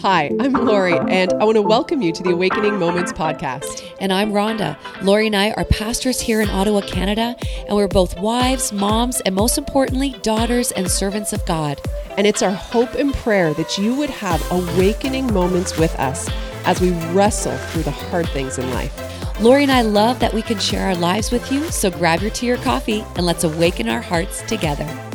Hi, I'm Lori, and I want to welcome you to the Awakening Moments podcast. And I'm Rhonda. Lori and I are pastors here in Ottawa, Canada, and we're both wives, moms, and most importantly, daughters and servants of God. And it's our hope and prayer that you would have awakening moments with us as we wrestle through the hard things in life. Lori and I love that we can share our lives with you, so grab your tea or coffee and let's awaken our hearts together.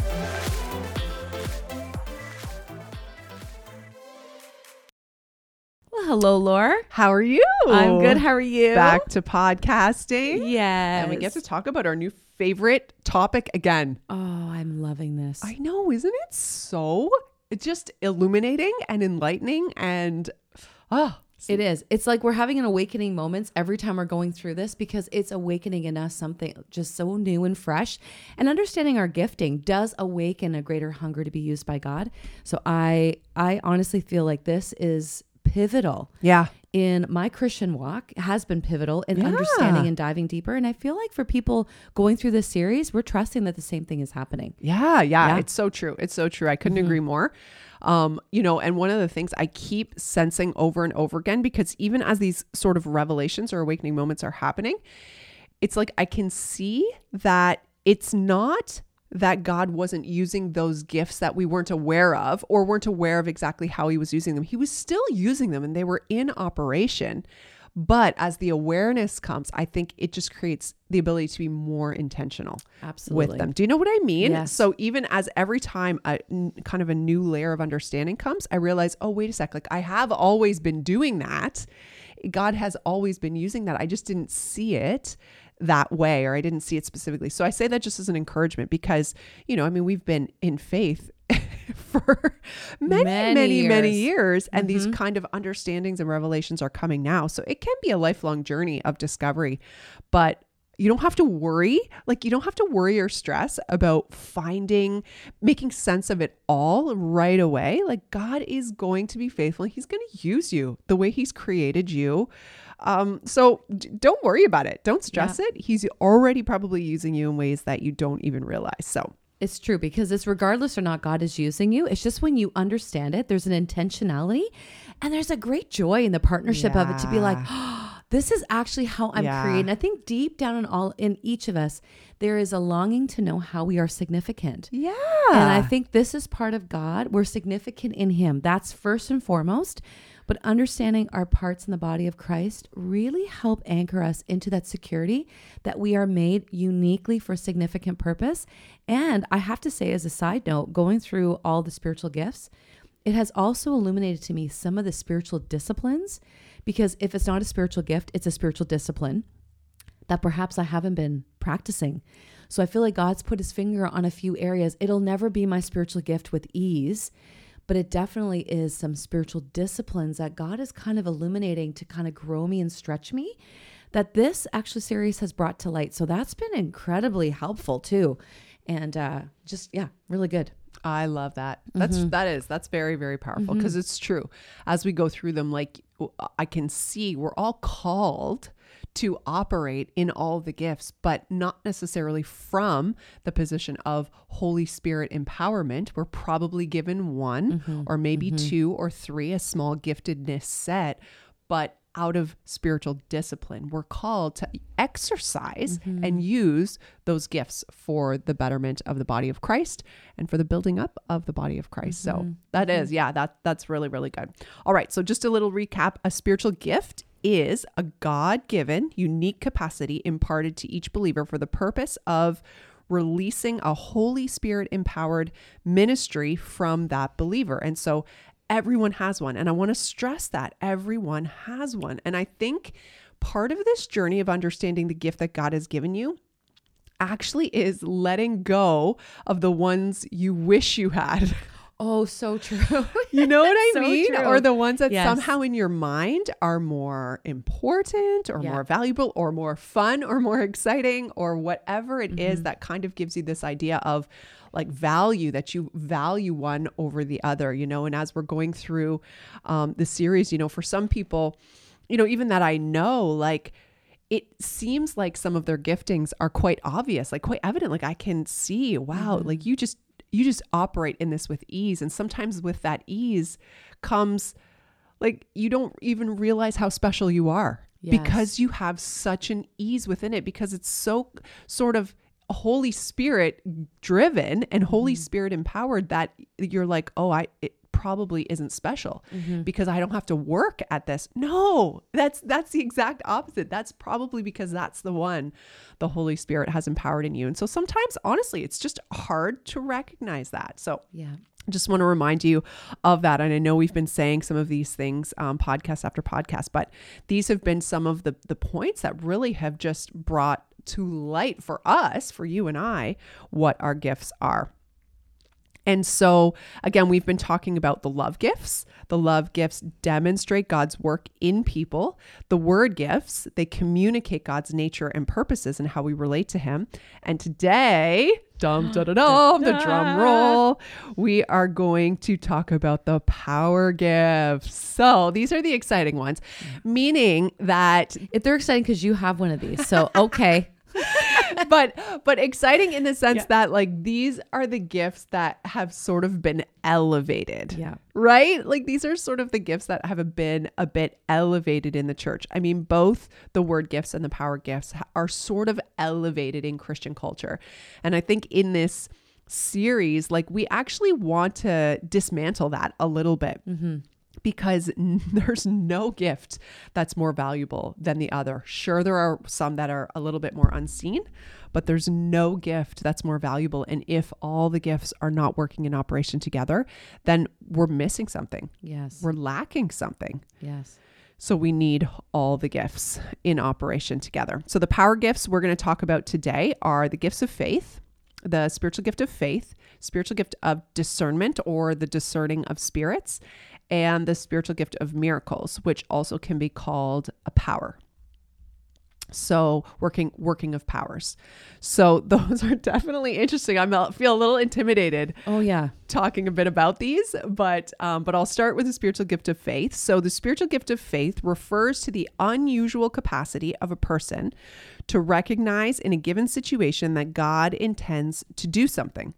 Hello, Lori. How are you? I'm good. How are you? Back to podcasting. Yes. And we get to talk about our new favorite topic again. Oh, I'm loving this. I know, isn't it so? It's just illuminating and enlightening and oh, it is. It's like we're having an awakening moments every time we're going through this because it's awakening in us something just so new and fresh. And understanding our gifting does awaken a greater hunger to be used by God. So I I honestly feel like this is pivotal. Yeah. In my Christian walk has been pivotal in yeah. understanding and diving deeper. And I feel like for people going through this series, we're trusting that the same thing is happening. Yeah, yeah. yeah. It's so true. It's so true. I couldn't mm-hmm. agree more. Um, you know, and one of the things I keep sensing over and over again, because even as these sort of revelations or awakening moments are happening, it's like I can see that it's not that God wasn't using those gifts that we weren't aware of or weren't aware of exactly how he was using them. He was still using them and they were in operation. But as the awareness comes, I think it just creates the ability to be more intentional Absolutely. with them. Do you know what I mean? Yes. So even as every time a kind of a new layer of understanding comes, I realize, oh, wait a sec, like I have always been doing that. God has always been using that. I just didn't see it that way or I didn't see it specifically. So I say that just as an encouragement because, you know, I mean, we've been in faith for many, many, many years, many years and mm-hmm. these kind of understandings and revelations are coming now. So it can be a lifelong journey of discovery, but you don't have to worry. Like, you don't have to worry or stress about finding, making sense of it all right away. Like, God is going to be faithful. He's going to use you the way He's created you. Um, so d- don't worry about it. Don't stress yeah. it. He's already probably using you in ways that you don't even realize. So it's true because it's regardless or not God is using you. It's just when you understand it, there's an intentionality and there's a great joy in the partnership yeah. of it to be like, oh, this is actually how I'm yeah. creating. I think deep down in all in each of us, there is a longing to know how we are significant. Yeah. And I think this is part of God. We're significant in Him. That's first and foremost. But understanding our parts in the body of Christ really help anchor us into that security that we are made uniquely for significant purpose. And I have to say, as a side note, going through all the spiritual gifts, it has also illuminated to me some of the spiritual disciplines. Because if it's not a spiritual gift, it's a spiritual discipline that perhaps I haven't been practicing. So I feel like God's put his finger on a few areas. It'll never be my spiritual gift with ease but it definitely is some spiritual disciplines that God is kind of illuminating to kind of grow me and stretch me that this actually series has brought to light. So that's been incredibly helpful too. And uh, just, yeah, really good. I love that. That's mm-hmm. that is that's very very powerful because mm-hmm. it's true. As we go through them like I can see we're all called to operate in all the gifts, but not necessarily from the position of Holy Spirit empowerment. We're probably given one mm-hmm, or maybe mm-hmm. two or three, a small giftedness set, but out of spiritual discipline. We're called to exercise mm-hmm. and use those gifts for the betterment of the body of Christ and for the building up of the body of Christ. Mm-hmm. So that is, yeah, that that's really really good. All right, so just a little recap, a spiritual gift is a God given, unique capacity imparted to each believer for the purpose of releasing a Holy Spirit empowered ministry from that believer. And so everyone has one. And I want to stress that everyone has one. And I think part of this journey of understanding the gift that God has given you actually is letting go of the ones you wish you had. Oh, so true. you know what I so mean? True. Or the ones that yes. somehow in your mind are more important or yeah. more valuable or more fun or more exciting or whatever it mm-hmm. is that kind of gives you this idea of like value that you value one over the other, you know? And as we're going through um, the series, you know, for some people, you know, even that I know, like, it seems like some of their giftings are quite obvious, like quite evident. Like I can see, wow, mm-hmm. like you just you just operate in this with ease and sometimes with that ease comes like you don't even realize how special you are Yes. because you have such an ease within it because it's so sort of Holy Spirit driven and Holy mm-hmm. Spirit empowered that you're like, oh, I it probably isn't special because I don't have to work at this. No, that's that's the exact opposite. That's probably because that's the one the Holy Spirit has empowered in you. And so sometimes honestly, it's just hard to recognize that. So Yeah. just want to remind you of that. And I know we've been saying some of these things um, podcast after podcast, but these have been some of the, the points that really have just brought to light for us, for you and I, what our gifts are. And so, again, we've been talking about the love gifts. The love gifts demonstrate God's work in people. The word gifts, they communicate God's nature and purposes and how we relate to Him. And today, dum da da dum, the drum roll, we are going to talk about the power gifts. So, these are the exciting ones, meaning that If they're exciting because you have one of these. So, okay. but but exciting in the sense that like these are the gifts that have sort of been elevated. Yeah. Right? Like these are sort of the gifts that have been a bit elevated in the church. I mean, both the word gifts and the power gifts are sort of elevated in Christian culture. And I think in this series, like we actually want to dismantle that a little bit mm-hmm. Because there's no gift that's more valuable than the other. Sure, there are some that are a little bit more unseen, but there's no gift that's more valuable. And if all the gifts are not working in operation together, then we're missing something, Yes. we're lacking something. yes. So we need all the gifts in operation together. So the power gifts we're going to talk about today are the gifts of faith, the spiritual gift of faith, spiritual gift of discernment or the discerning of spirits, and the spiritual gift of miracles, which also can be called a power. So working working of powers. So those are definitely interesting. I'm feel a little intimidated Oh, yeah. talking a bit about these, but um, but I'll start with the spiritual gift of faith. So the spiritual gift of faith refers to the unusual capacity of a person to recognize in a given situation that God intends to do something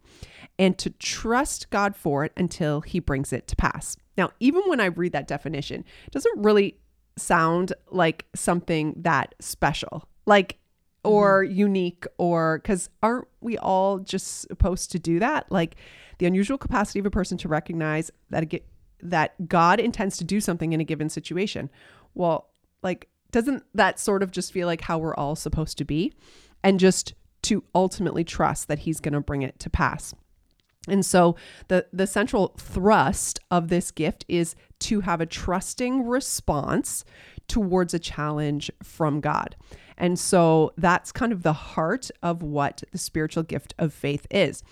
and to trust God for it until he brings it to pass. Now, even when I read that definition, it doesn't really sound like something that special. Like mm-hmm. or unique or because aren't we all just supposed to do that like the unusual capacity of a person to recognize that a, that god intends to do something in a given situation well like doesn't that sort of just feel like how we're all supposed to be and just to ultimately trust that he's going to bring it to pass and so the the central thrust of this gift is to have a trusting response towards a challenge from God. And so that's kind of the heart of what the spiritual gift of faith is.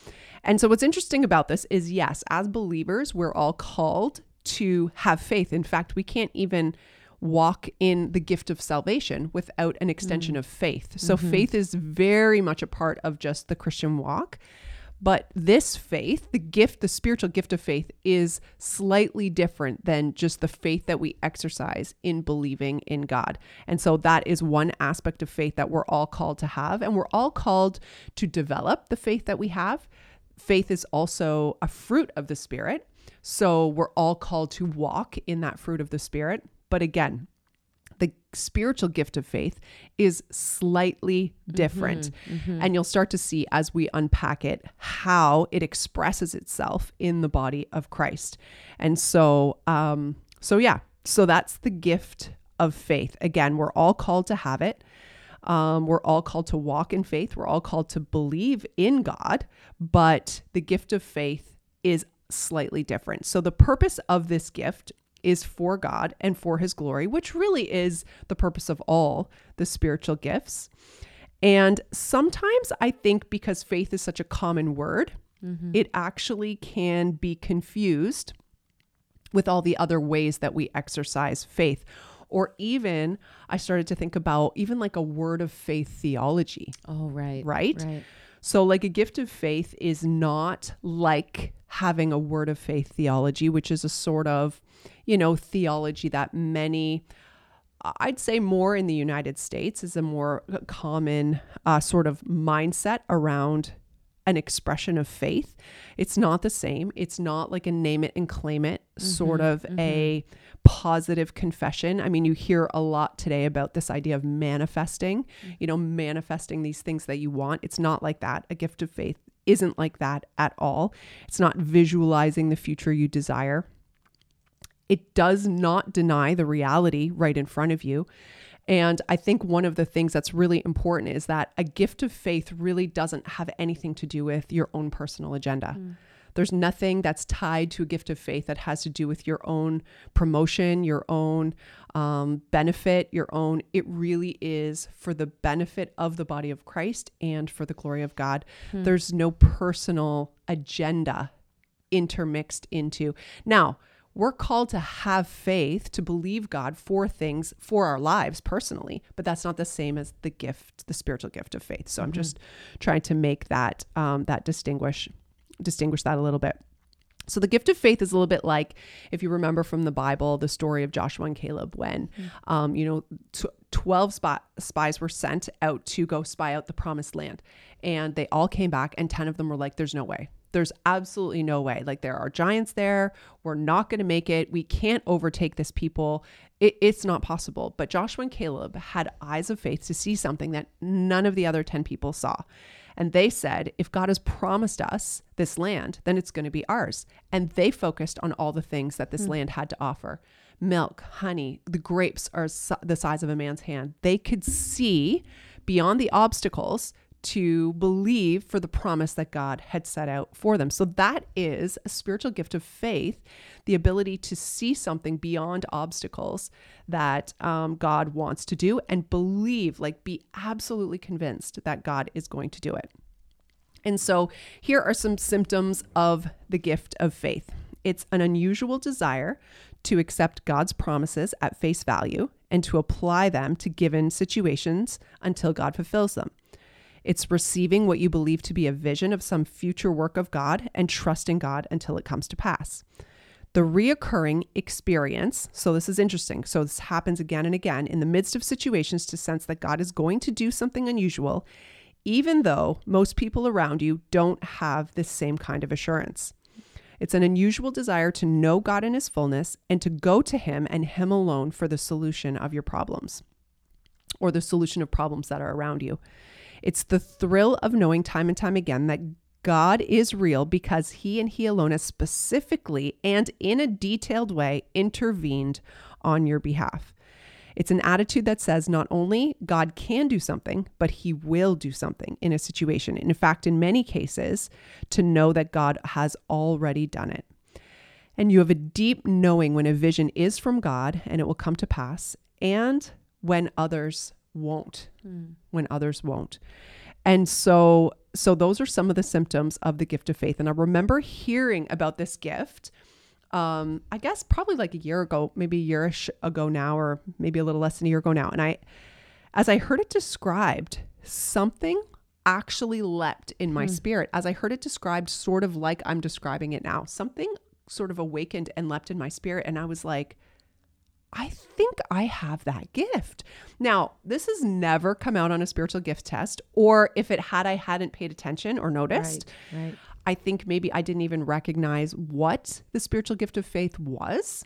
And so what's interesting about this is yes, as believers, we're all called to have faith. In fact, we can't even walk in the gift of salvation without an extension mm. of faith. So mm-hmm. faith is very much a part of just the Christian walk. But this faith, the gift, the spiritual gift of faith, is slightly different than just the faith that we exercise in believing in God. And so that is one aspect of faith that we're all called to have. And we're all called to develop the faith that we have. Faith is also a fruit of the Spirit. So we're all called to walk in that fruit of the Spirit. But again, the spiritual gift of faith is slightly different. And you'll start to see as we unpack it how it expresses itself in the body of Christ. And so, um, so yeah, so that's the gift of faith. Again, we're all called to have it. Um, we're all called to walk in faith. We're all called to believe in God, but the gift of faith is slightly different. So, the purpose of this gift is for God and for his glory, which really is the purpose of all the spiritual gifts. And sometimes I think because faith is such a common word, mm-hmm. it actually can be confused with all the other ways that we exercise faith. Or even, I started to think about even like a word of faith theology Oh, right. right? Right. So, like a gift of faith is not like having a word of faith theology, which is a sort of, you know, theology that many, I'd say more in the United States, is a more common uh, sort of mindset around an expression of faith. It's not the same. It's not like a name it and claim it mm-hmm, sort of mm-hmm. a positive confession. I mean, you hear a lot today about this idea of manifesting, mm. you know, manifesting these things that you want. It's not like that. A gift of faith isn't like that at all. It's not visualizing the future you desire. It does not deny the reality right in front of you. And I think one of the things that's really important is that a gift of faith really doesn't have anything to do with your own personal agenda. Mm. There's nothing that's tied to a gift of faith that has to do with your own promotion, your own um, benefit, your own. It really is for the benefit of the body of Christ and for the glory of God. Hmm. There's no personal agenda intermixed into. Now, we're called to have faith to believe God for things for our lives personally, but that's not the same as the gift, the spiritual gift of faith. So mm-hmm. I'm just trying to make that um, that distinguish distinguish that a little bit. So the gift of faith is a little bit like if you remember from the Bible the story of Joshua and Caleb when, mm-hmm. um, you know, t- twelve spy- spies were sent out to go spy out the promised land, and they all came back, and ten of them were like, "There's no way." There's absolutely no way. Like, there are giants there. We're not going to make it. We can't overtake this people. It, it's not possible. But Joshua and Caleb had eyes of faith to see something that none of the other 10 people saw. And they said, if God has promised us this land, then it's going to be ours. And they focused on all the things that this mm. land had to offer milk, honey, the grapes are the size of a man's hand. They could see beyond the obstacles to believe for the promise that God had set out for them. So that is a spiritual gift of faith, the ability to see something beyond obstacles that um, God wants to do and believe, like be absolutely convinced that God is going to do it. And so here are some symptoms of the gift of faith it's an unusual desire to accept God's promises at face value and to apply them to given situations until God fulfills them. It's receiving what you believe to be a vision of some future work of God and trusting God until it comes to pass. The reoccurring experience, so this is interesting. So this happens again and again in the midst of situations to sense that God is going to do something unusual, even though most people around you don't have this same kind of assurance. It's an unusual desire to know God in His fullness and to go to Him and Him alone for the solution of your problems or the solution of problems that are around you. It's the thrill of knowing time and time again that God is real because he and he alone has specifically and in a detailed way intervened on your behalf. It's an attitude that says not only God can do something, but he will do something in a situation. In fact, in many cases, to know that God has already done it. And you have a deep knowing when a vision is from God and it will come to pass, and when others won't mm. when others won't. And so so those are some of the symptoms of the gift of faith. And I remember hearing about this gift um I guess probably like a year ago, maybe a year ago now or maybe a little less than a year ago now. And I as I heard it described, something actually leapt in my mm. spirit as I heard it described sort of like I'm describing it now. Something sort of awakened and leapt in my spirit and I was like I think I have that gift. Now, this has never come out on a spiritual gift test, or if it had, I hadn't paid attention or noticed. Right, right. I think maybe I didn't even recognize what the spiritual gift of faith was.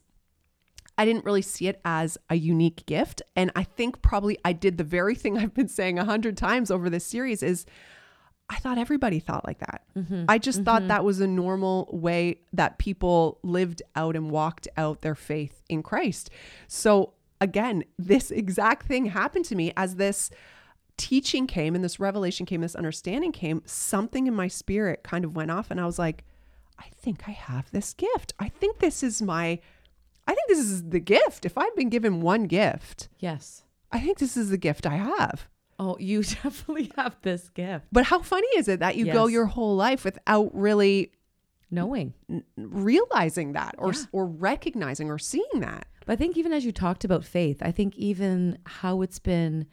I didn't really see it as a unique gift. And I think probably I did the very thing I've been saying a hundred times over this series is I thought everybody thought like that. Mm-hmm. I just mm-hmm. thought that was a normal way that people lived out and walked out their faith in Christ. So again, this exact thing happened to me as this teaching came and this revelation came, this understanding came, something in my spirit kind of went off and I was like, I think I have this gift. I think this is my I think this is the gift. If I've been given one gift, yes. I think this is the gift I have. Oh, you definitely have this gift. But how funny is it that you yes. go your whole life without really knowing, n- realizing that, or yeah. or recognizing or seeing that? But I think even as you talked about faith, I think even how it's been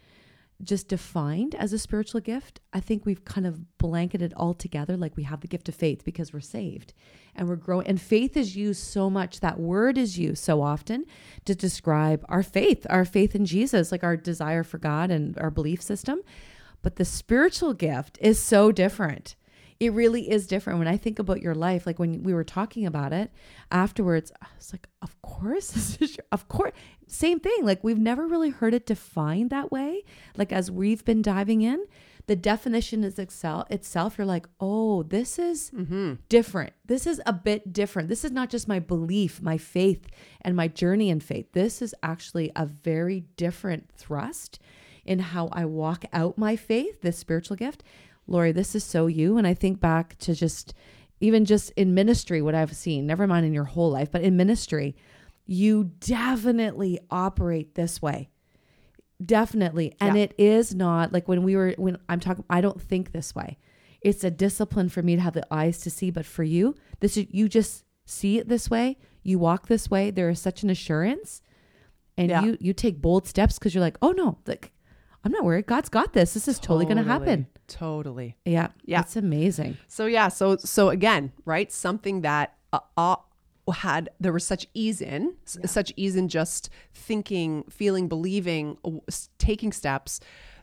just defined as a spiritual gift, I think we've kind of blanketed all together like we have the gift of faith because we're saved and we're growing. And faith is used so much, that word is used so often to describe our faith, our faith in Jesus, like our desire for God and our belief system. But the spiritual gift is so different. It really is different when I think about your life. Like when we were talking about it afterwards, I was like, of course, of course, same thing. Like we've never really heard it defined that way. Like as we've been diving in, the definition is excel itself. You're like, oh, this is Mm-hmm. different. This is a bit different. This is not just my belief, my faith, and my journey in faith. This is actually a very different thrust in how I walk out my faith, this spiritual gift. Lori, this is so you. And I think back to just even just in ministry, what I've seen, never mind in your whole life, but in ministry, you definitely operate this way. Definitely. And Yeah. it is not like when we were, when I'm talking, I don't think this way. It's a discipline for me to have the eyes to see. But for you, this is, you just see it this way. You walk this way. There is such an assurance. And Yeah. you, you take bold steps because you're like, oh no, like, I'm not worried. God's got this. This is totally, going to happen. Totally. Yeah. Yeah. It's amazing. So yeah, so so again, right? Something that uh, uh, had there was such ease in, s- such ease in just thinking, feeling, believing, taking steps.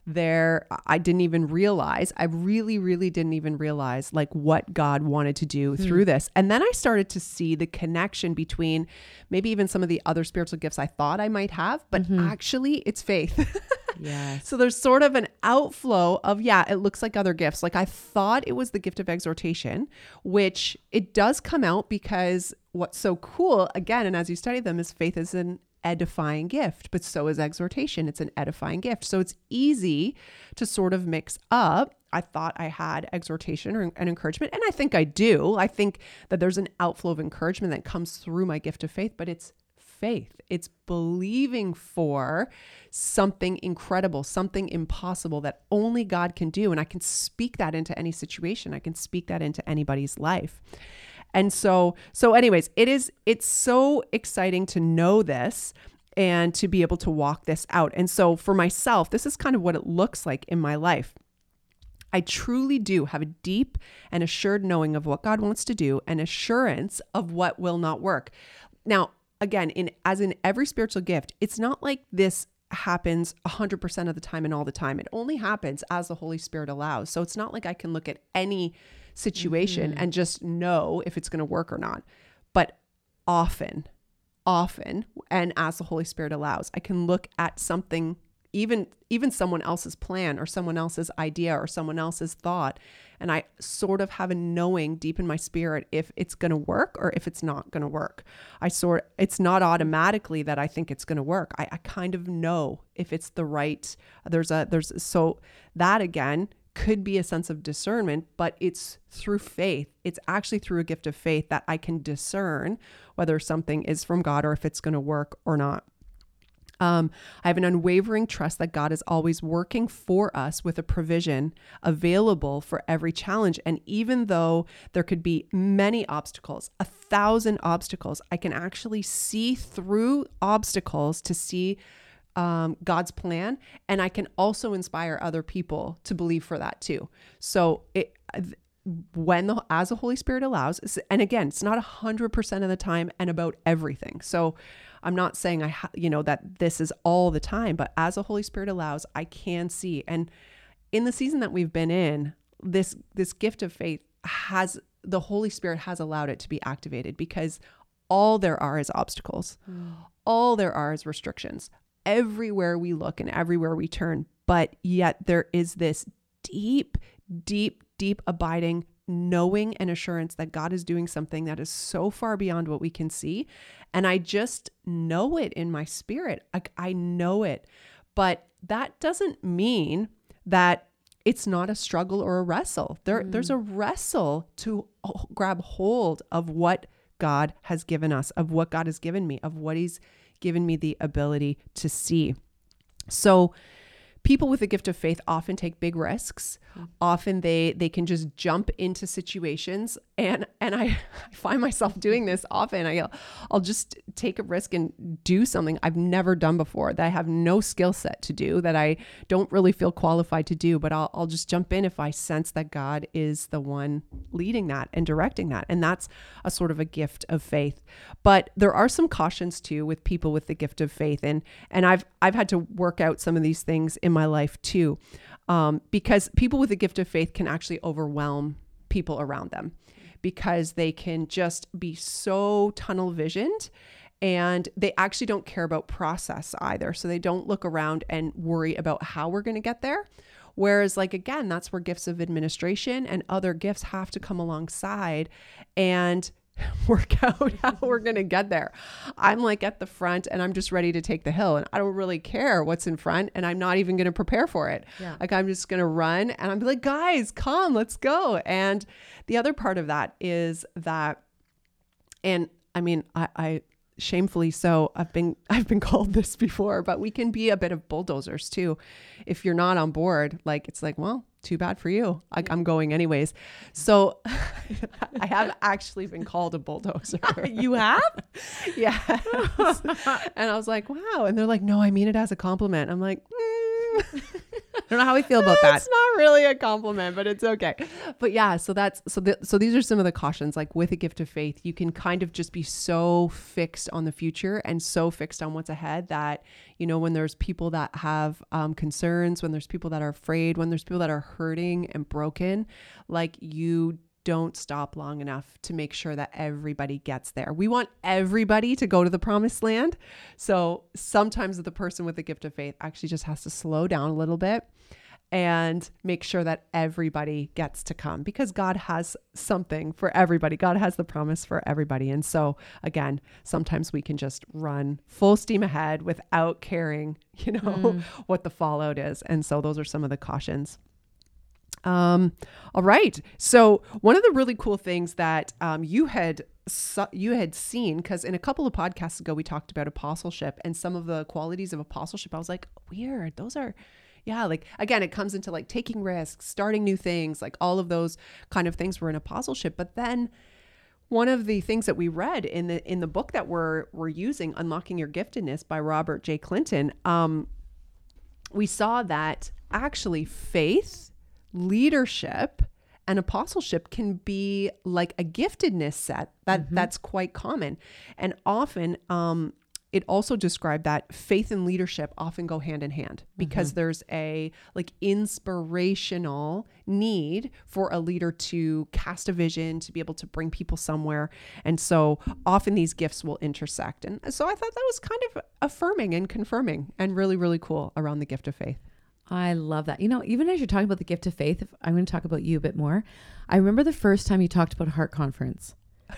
There, I didn't even realize. I really, really didn't even realize like what God wanted to do hmm. through this. And then I started to see the connection between maybe even some of the other spiritual gifts I thought I might have, but mm-hmm. actually, it's faith. Yes. So there's sort of an outflow of, yeah, it looks like other gifts. Like I thought it was the gift of exhortation, which it does come out because what's so cool, again, and as you study them, is faith is an edifying gift, but so is exhortation. It's an edifying gift. So it's easy to sort of mix up. I thought I had exhortation or an encouragement, and I think I do. I think that there's an outflow of encouragement that comes through my gift of faith, but it's faith. It's believing for something incredible, something impossible that only God can do. And I can speak that into any situation. I can speak that into anybody's life. And so, so anyways, it is, it's so exciting to know this and to be able to walk this out. And so for myself, this is kind of what it looks like in my life. I truly do have a deep and assured knowing of what God wants to do and assurance of what will not work. Now, again, in as in every spiritual gift, it's not like this happens 100% of the time and all the time. It only happens as the Holy Spirit allows. So it's not like I can look at any situation mm-hmm. and just know if it's going to work or not. But often, often, and as the Holy Spirit allows, I can look at something even even someone else's plan or someone else's idea or someone else's thought and i sort of have a knowing deep in my spirit if it's going to work or if it's not going to work. I sort it's not automatically that i think it's going to work. I, I kind of know if it's the right there's a there's so that again could be a sense of discernment but it's through faith it's actually through a gift of faith that i can discern whether something is from god or if it's going to work or not um, I have an unwavering trust that God is always working for us with a provision available for every challenge. And even though there could be many obstacles, a thousand obstacles, I can actually see through obstacles to see um, God's plan. And I can also inspire other people to believe for that too. So it, when the as the Holy Spirit allows, and again, it's not a hundred percent of the time and about everything. So I'm not saying I, ha- you know, that this is all the time, but as the Holy Spirit allows, I can see. And in the season that we've been in, this this gift of faith has the Holy Spirit has allowed it to be activated because all there are is obstacles, all there are is restrictions everywhere we look and everywhere we turn. But yet there is this deep, deep, deep abiding knowing and assurance that God is doing something that is so far beyond what we can see. And I just know it in my spirit. Like I know it. But that doesn't mean that it's not a struggle or a wrestle. There, mm. there's a wrestle to grab hold of what God has given us, of what God has given me, of what He's given me the ability to see. So, people with the gift of faith often take big risks. Often they they can just jump into situations. And and I, I find myself doing this often. I, i'll just take a risk and do something i've never done before that i have no skill set to do that i don't really feel qualified to do but I'll, I'll just jump in if i sense that god is the one leading that and directing that. And that's a sort of a gift of faith. But there are some cautions too with people with the gift of faith. And and i've i've had to work out some of these things in my life too um, because people with the gift of faith can actually overwhelm people around them because they can just be so tunnel visioned and they actually don't care about process either. So they don't look around and worry about how we're going to get there. Whereas, like, again, that's where gifts of administration and other gifts have to come alongside and work out how we're going to get there. I'm like at the front and I'm just ready to take the hill and I don't really care what's in front and I'm not even going to prepare for it. Yeah. Like I'm just going to run and I'm like, guys, come, let's go. And the other part of that is that, and I mean, I, I shamefully so i've been i've been called this before but we can be a bit of bulldozers too if you're not on board like it's like well too bad for you. Like i'm going anyways. So i have actually been called a bulldozer. You have? yeah and i was like wow. And they're like no i mean it as a compliment. I'm like mm. I don't know how we feel about that. It's not really a compliment, but it's okay. But yeah, so that's so the, so these are some of the cautions. Like with a gift of faith, you can kind of just be so fixed on the future and so fixed on what's ahead that you know when there's people that have um, concerns, when there's people that are afraid, when there's people that are hurting and broken, like you don't stop long enough to make sure that everybody gets there. We want everybody to go to the promised land. So sometimes the person with the gift of faith actually just has to slow down a little bit and make sure that everybody gets to come because God has something for everybody. God has the promise for everybody. And so, again, sometimes we can just run full steam ahead without caring, you know, mm. what the fallout is. And so, those are some of the cautions. Um, all right. So one of the really cool things that um, you had you had seen because in a couple of podcasts ago we talked about apostleship and some of the qualities of apostleship. I was like, weird. Those are yeah like again it comes into like taking risks starting new things like all of those kind of things were in apostleship but then one of the things that we read in the in the book that we're we're using unlocking your giftedness by robert j clinton um, we saw that actually faith leadership and apostleship can be like a giftedness set that mm-hmm. that's quite common and often um, it also described that faith and leadership often go hand in hand because mm-hmm. there's a like inspirational need for a leader to cast a vision to be able to bring people somewhere and so often these gifts will intersect and so i thought that was kind of affirming and confirming and really really cool around the gift of faith I love that. You know, even as you're talking about the gift of faith, if I'm going to talk about you a bit more. I remember the first time you talked about a Heart Conference.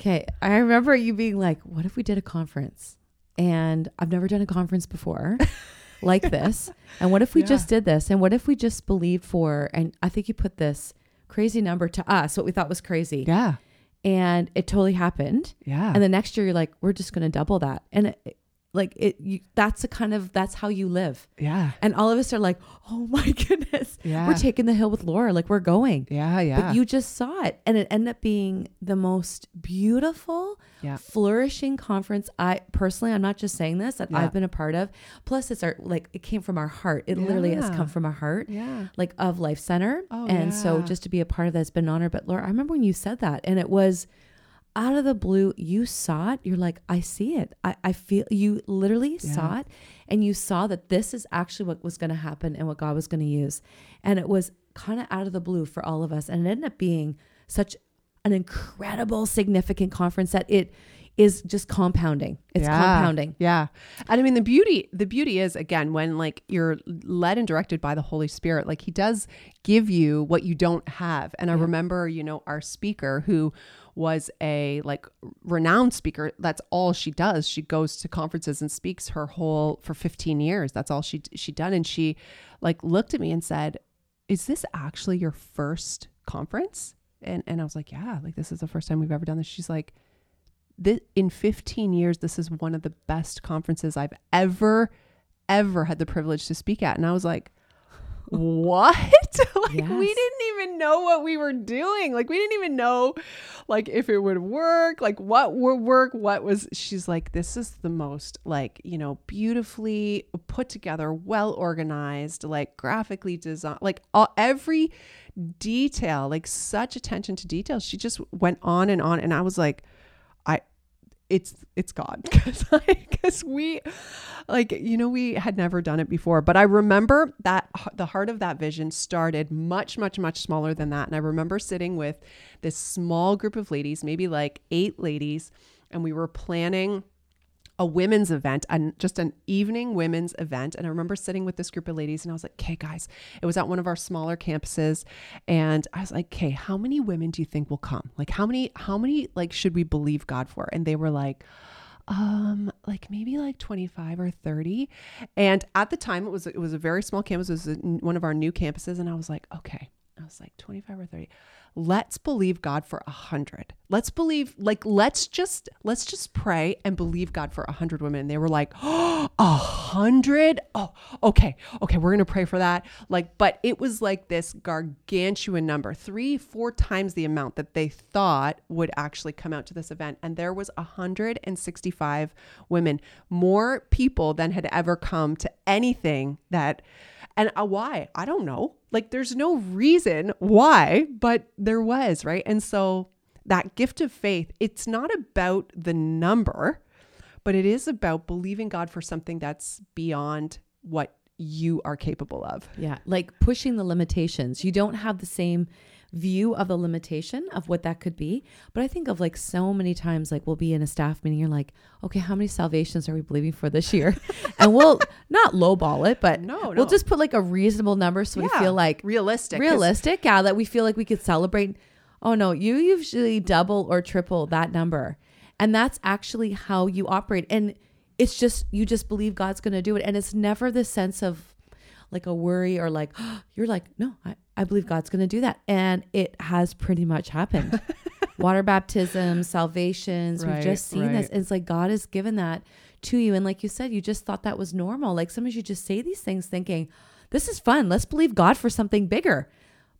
Okay. I remember you being like, what if we did a conference? And I've never done a conference before like this. And what if we yeah. just did this? And what if we just believed for, and I think you put this crazy number to us, what we thought was crazy. Yeah. And it totally happened. Yeah. And the next year you're like, we're just going to double that. And it, like it you, that's a kind of that's how you live. Yeah. And all of us are like oh my goodness. Yeah. We're taking the hill with lori. Like we're going. Yeah yeah. but you just saw it. And it ended up being the most beautiful yeah. flourishing conference i personally i'm not just saying this that yeah. i've been a part of. Plus it's our like it came from our heart. It yeah. literally has come from our heart yeah. like of life center. Oh, and so just to be a part of that's been an honor. But lori i remember when you said that and it was out of the blue, you saw it. You're like, I see it. I, I feel you literally yeah. saw it and you saw that this is actually what was going to happen and what God was going to use. And it was kind of out of the blue for all of us. And it ended up being such an incredible, significant conference that it is just compounding. It's yeah. compounding. Yeah. And I mean the beauty the beauty is again when like you're led and directed by the Holy Spirit, like he does give you what you don't have. And I remember, you know, our speaker who was a like renowned speaker. That's all she does. She goes to conferences and speaks her whole for 15 years. That's all she she done and she like looked at me and said, "Is this actually your first conference?" And and I was like, "Yeah, like this is the first time we've ever done this." She's like, this, in 15 years, this is one of the best conferences I've ever, ever had the privilege to speak at. And I was like, what? like yes. we didn't even know what we were doing. Like we didn't even know like if it would work, like what would work, what was she's like this is the most like, you know, beautifully put together, well organized, like graphically designed, like all, every detail, like such attention to detail. She just went on and on and I was like it's it's God because because we like you know we had never done it before but I remember that the heart of that vision started much much much smaller than that. And I remember sitting with this small group of ladies maybe like eight ladies and we were planning a women's event and just an evening women's event. And i remember sitting with this group of ladies and i was like okay guys it was at one of our smaller campuses. And i was like okay how many women do you think will come? Like how many how many like should we believe god for? And they were like um like maybe like 25 or 30 and at the time it was it was a very small campus. It was one of our new campuses. And i was like okay. I was like 25 or 30 let's believe God for a hundred. Let's believe, like, let's just let's just pray and believe God for a hundred women. They were like, oh, a hundred? Oh, okay, okay, we're gonna pray for that. Like, but it was like this gargantuan number, three, four times the amount that they thought would actually come out to this event. And there was 165 women, more people than had ever come to anything that and uh, why? I don't know. Like there's no reason why, but there was, right? And so that gift of faith, it's not about the number, but it is about believing God for something that's beyond what you are capable of. Yeah, like pushing the limitations. You don't have the same view of the limitation of what that could be. But I think of like so many times, like we'll be in a staff meeting, you're like, okay, how many salvations are we believing for this year? and we'll not lowball it, but No, we'll just put like a reasonable number so we feel like realistic. realistic. Yeah, that we feel like we could celebrate. Oh no, you usually double or triple that number. And that's actually how you operate. And it's just, you just believe God's going to do it. And it's never the sense of like a worry or like, you're like, no, I, I believe God's going to do that. And it has pretty much happened. Water baptism, salvations, we've just seen this. And it's like God has given that to you. And like you said, you just thought that was normal. Like sometimes you just say these things thinking, this is fun. Let's believe God for something bigger.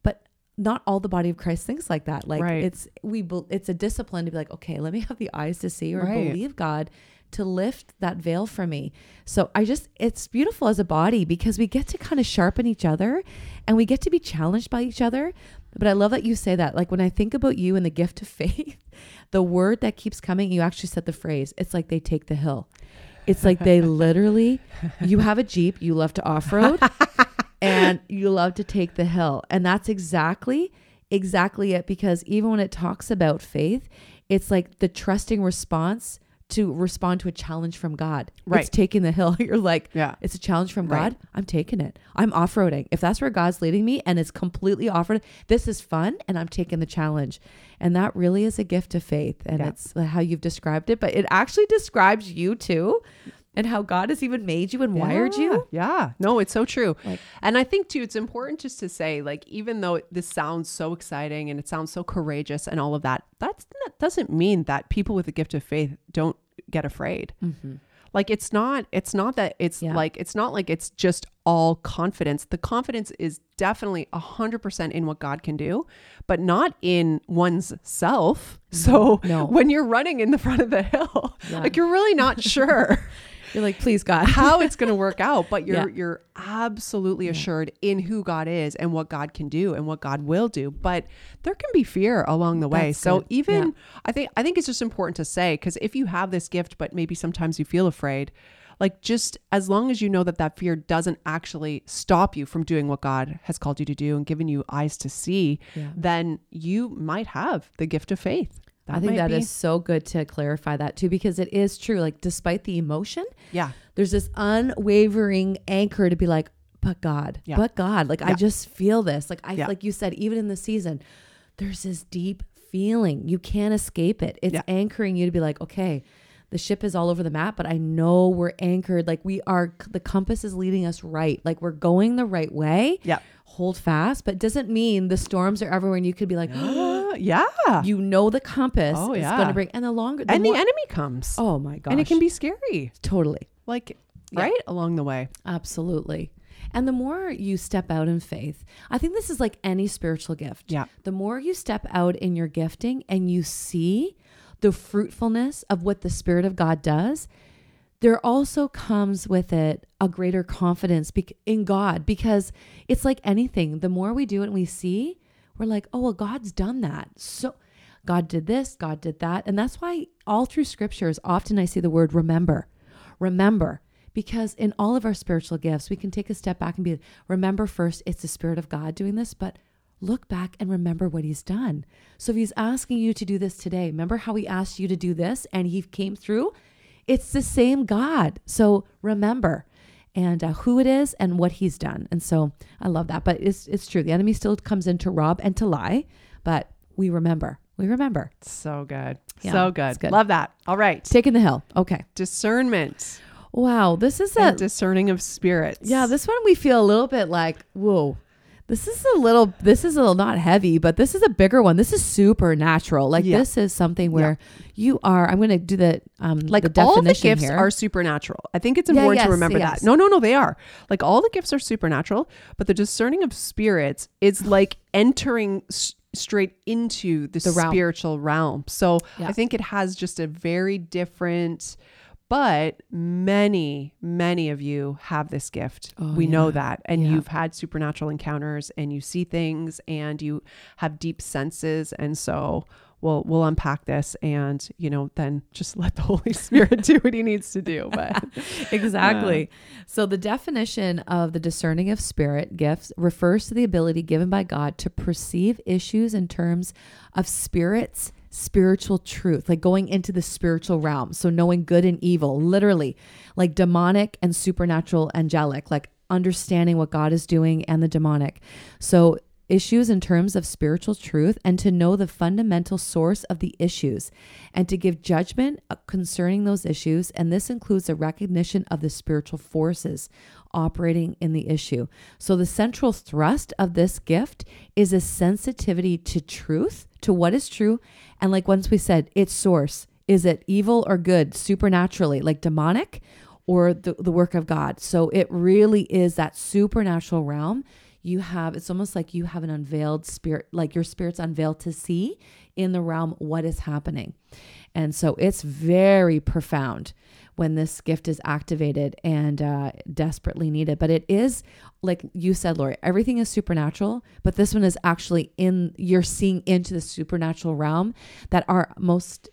But not all the body of Christ thinks like that. Like Right. it's we it's a discipline to be like, okay, let me have the eyes to see or Right. believe God to lift that veil for me. So I just it's beautiful as a body because we get to kind of sharpen each other and we get to be challenged by each other. But I love that you say that. Like when I think about you and the gift of faith, the word that keeps coming, you actually said the phrase, it's like they take the hill. It's like they literally you have a Jeep, you love to off-road and you love to take the hill. And that's exactly exactly it because even when it talks about faith, it's like the trusting response to respond to a challenge from God. Right. It's taking the hill. You're like, Yeah. it's a challenge from Right. God. I'm taking it. I'm off-roading. If that's where God's leading me and it's completely off-road, this is fun and I'm taking the challenge. And that really is a gift of faith. And Yeah. it's how you've described it, but it actually describes you too and how God has even made you and wired you. Yeah. No, it's so true. Like- and I think too, it's important just to say, like, even though this sounds so exciting and it sounds so courageous and all of that, that's, that doesn't mean that people with the gift of faith don't get afraid. Mm-hmm. Like it's not, it's not that it's Yeah. like, it's not like it's just all confidence. The confidence is definitely a hundred percent in what God can do, but not in one's self. Mm-hmm. So No. when you're running in the front of the hill, Yeah. like you're really not sure You're like, please, God. how it's going to work out, but you're Yeah. you're absolutely assured in who God is and what God can do and what God will do. But there can be fear along the way. That's so good. even Yeah. I think I think it's just important to say because if you have this gift, but maybe sometimes you feel afraid, like just as long as you know that that fear doesn't actually stop you from doing what God has called you to do and given you eyes to see, Yeah. then you might have the gift of faith. I think that be- is so good to clarify that too, because it is true. Like, despite the emotion, yeah. there's this unwavering anchor to be like, but God, Yeah. but God. Like, I just feel this. Like, I, Yeah. like you said, even in the season, there's this deep feeling. You can't escape it. It's Yeah. anchoring you to be like, okay, the ship is all over the map, but I know we're anchored. Like, we are, the compass is leading us right. Like, we're going the right way. Yeah. Hold fast, but doesn't mean the storms are everywhere and you could be like, Uh, yeah. you know the compass Oh, is going to bring and the longer the and more, the enemy comes. oh my gosh and it can be scary. totally Like Yeah. right along the way. absolutely and the more you step out in faith i think this is like any spiritual gift Yeah. the more you step out in your gifting and you see the fruitfulness of what the spirit of god does there also comes with it a greater confidence in god because it's like anything the more we do it and we see we're like oh well god's done that so God did this, God did that. And that's why all through scriptures, often I see the word remember. Remember. Because in all of our spiritual gifts, we can take a step back and be, remember first, it's the Spirit of God doing this, but look back and remember what He's done. So if He's asking you to do this today, remember how He asked you to do this and He came through? It's the same God. So remember and uh, who it is and what he's done. And so I love that. But it's it's true. The enemy still comes in to rob and to lie, but we remember. We remember. So good. Yeah, so good. good. Love that. All right. Taking the hill. Okay. Discernment Wow. This is a and discerning of spirits. yeah. This one we feel a little bit like whoa. This is a little. This is a little not heavy, but this is a bigger one. This is supernatural. Like Yeah. this is something where you are. I'm going to do the um like the all the gifts here. are supernatural. I think it's Yeah, important yes, to remember yes. that. No, no, no, they are. Like all the gifts are supernatural, but the discerning of spirits is like entering s- straight into the, The realm. spiritual realm. So Yeah. I think it has just a very different but many many of you have this gift. Oh, we know that. And Yeah. you've had supernatural encounters and you see things and you have deep senses. And so we'll we'll unpack this and you know then just let the holy spirit do what he needs to do. But exactly. So the definition of the discerning of spirit gifts refers to the ability given by God to perceive issues in terms of spirits spiritual truth like going into the spiritual realm. So knowing good and evil literally like demonic and supernatural angelic like understanding what God is doing and the demonic. So issues in terms of spiritual truth and to know the fundamental source of the issues and to give judgment uh, concerning those issues. And this includes a recognition of the spiritual forces operating in the issue. So, the central thrust of this gift is a sensitivity to truth, to what is true. And, like once we said, its source is it evil or good, supernaturally, like demonic? Or the, the work of God. So it really is that supernatural realm you have it's almost like you have an unveiled spirit like your spirit's unveiled to see in the realm what is happening. And so it's very profound when this gift is activated and uh, desperately needed. But it is like you said lori everything is supernatural but this one is actually in you're seeing into the supernatural realm that are most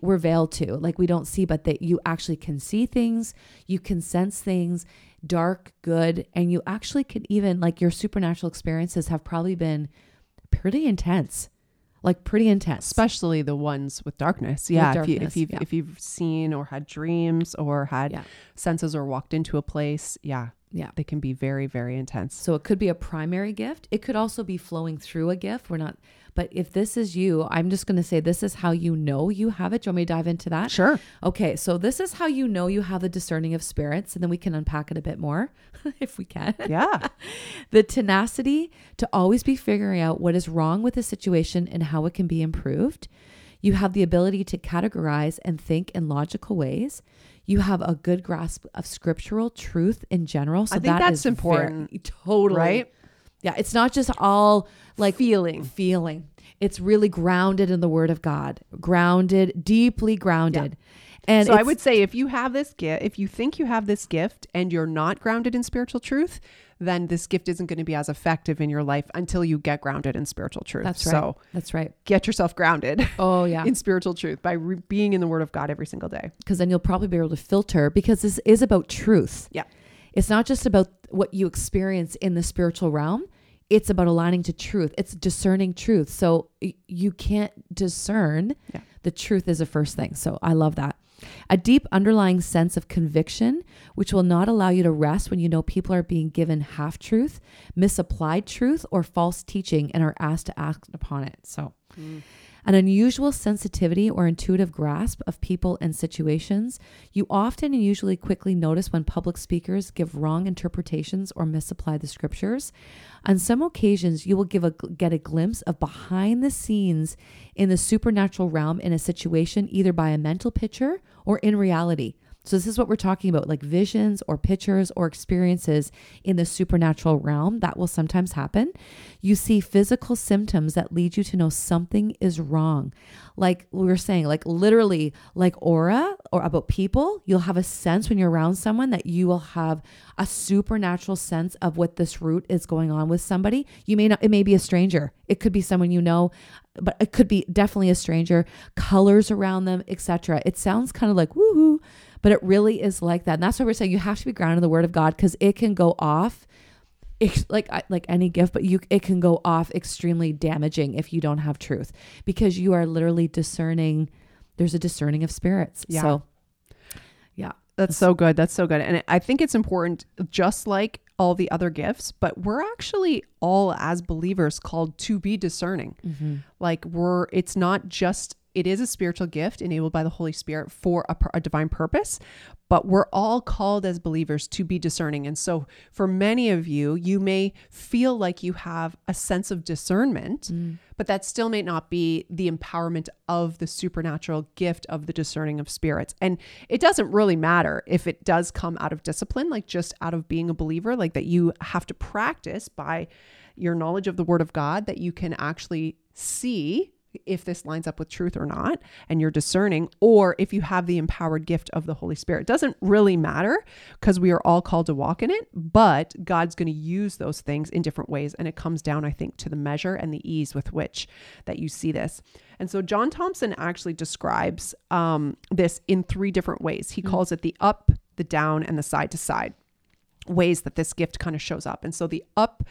we're veiled to. Like we don't see but that you actually can see things you can sense things dark good and you actually could even like your supernatural experiences have probably been pretty intense. Like pretty intense. Especially the ones with darkness. Yeah if, you, darkness, if you've yeah. if you've seen or had dreams or had Yeah. senses or walked into a place yeah yeah. they can be very very intense. So it could be a primary gift. It could also be flowing through a gift. We're not but if this is you i'm just going to say this is how you know you have it do you want me to dive into that sure Okay, so this is how you know you have the discerning of spirits, and then we can unpack it a bit more if we can. yeah The tenacity to always be figuring out what is wrong with the situation and how it can be improved. You have the ability to categorize and think in logical ways. You have a good grasp of scriptural truth in general. So I think that that's is very- important, totally. right? Yeah, it's not just all like feeling feeling. It's really grounded in the word of God, grounded, deeply grounded. And so I would say if you have this gift, if you think you have this gift and you're not grounded in spiritual truth, then this gift isn't going to be as effective in your life until you get grounded in spiritual truth. That's right. So That's right. get yourself grounded Oh yeah. in spiritual truth by re- being in the Word of God every single day. because then you'll probably be able to filter because this is about truth. Yeah. It's not just about what you experience in the spiritual realm. It's about aligning to truth. It's discerning truth. So you can't discern. Yeah. The truth is the first thing. So I love that. A deep underlying sense of conviction, which will not allow you to rest when you know people are being given half truth, misapplied truth, or false teaching and are asked to act upon it. So mm. An unusual sensitivity or intuitive grasp of people and situations. You often and usually quickly notice when public speakers give wrong interpretations or misapply the scriptures. On some occasions, you will give a, get a glimpse of behind the scenes in the supernatural realm in a situation, either by a mental picture or in reality. So this is what we're talking about like visions or pictures or experiences in the supernatural realm that will sometimes happen. You see physical symptoms that lead you to know something is wrong. Like we were saying, like literally like aura or about people, you'll have a sense when you're around someone that you will have a supernatural sense of what this root is going on with somebody. You may not it may be a stranger. It could be someone you know, but it could be definitely a stranger, colors around them, etc. It sounds kind of like woohoo, but it really is like that. And that's why we're saying you have to be grounded in the word of God because it can go off like like any gift but you it can go off extremely damaging if you don't have truth because you are literally discerning there's a discerning of spirits Yeah. so yeah That's so good. That's so good. And I think it's important, just like all the other gifts, but we're actually all, as believers, called to be discerning. Mm-hmm. Like, we're, it's not just, it is a spiritual gift enabled by the Holy Spirit for a, a divine purpose, but we're all called as believers to be discerning. And so, for many of you, you may feel like you have a sense of discernment, mm. but that still may not be the empowerment of the supernatural gift of the discerning of spirits. And it doesn't really matter if it does come out of discipline, like just out of being a believer, like that you have to practice by your knowledge of the word of God, that you can actually see if this lines up with truth or not, and you're discerning, or if you have the empowered gift of the Holy Spirit. It doesn't really matter because we are all called to walk in it, but God's going to use those things in different ways. And it comes down, I think, to the measure and the ease with which that you see this. And so John Thompson actually describes um, this in three different ways. He calls it the up, the down, and the side to side ways that this gift kind of shows up. And so the up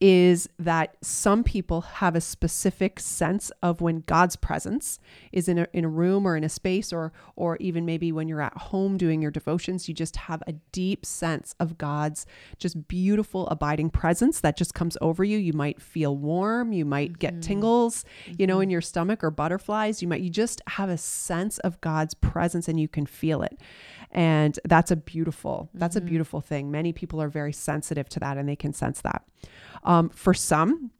is that some people have a specific sense of when God's presence is in a, in a room or in a space or or even maybe when you're at home doing your devotions you just have a deep sense of God's just beautiful abiding presence that just comes over you. You might feel warm you might get mm-hmm. tingles you know in mm-hmm. your stomach or butterflies. You might you just have a sense of God's presence and you can feel it and that's a beautiful that's a beautiful thing. Many people are very sensitive to that and they can sense that. Um, for some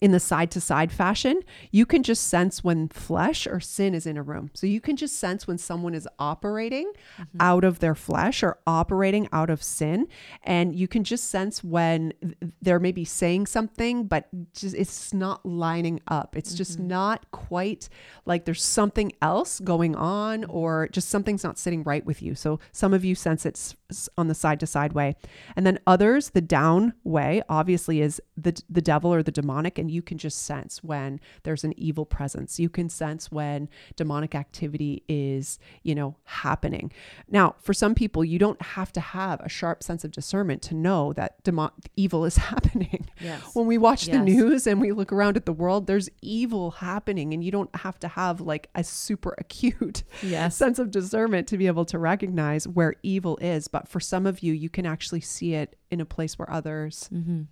in the side to side fashion, you can just sense when flesh or sin is in a room. So you can just sense when someone is operating mm-hmm. out of their flesh or operating out of sin. And you can just sense when they're maybe saying something, but just it's not lining up. It's just mm-hmm. not quite like there's something else going on mm-hmm. or just something's not sitting right with you. So some of you sense it's on the side to side way. And then others, the down way, obviously is the the devil or the demonic and you can just sense when there's an evil presence. You can sense when demonic activity is, you know, happening. Now, for some people, you don't have to have a sharp sense of discernment to know that demo- evil is happening. Yes. When we watch the news and we look around at the world, there's evil happening and you don't have to have like a super acute Yes. sense of discernment to be able to recognize where evil is. But for some of you, you can actually see it in a place where others mm-hmm.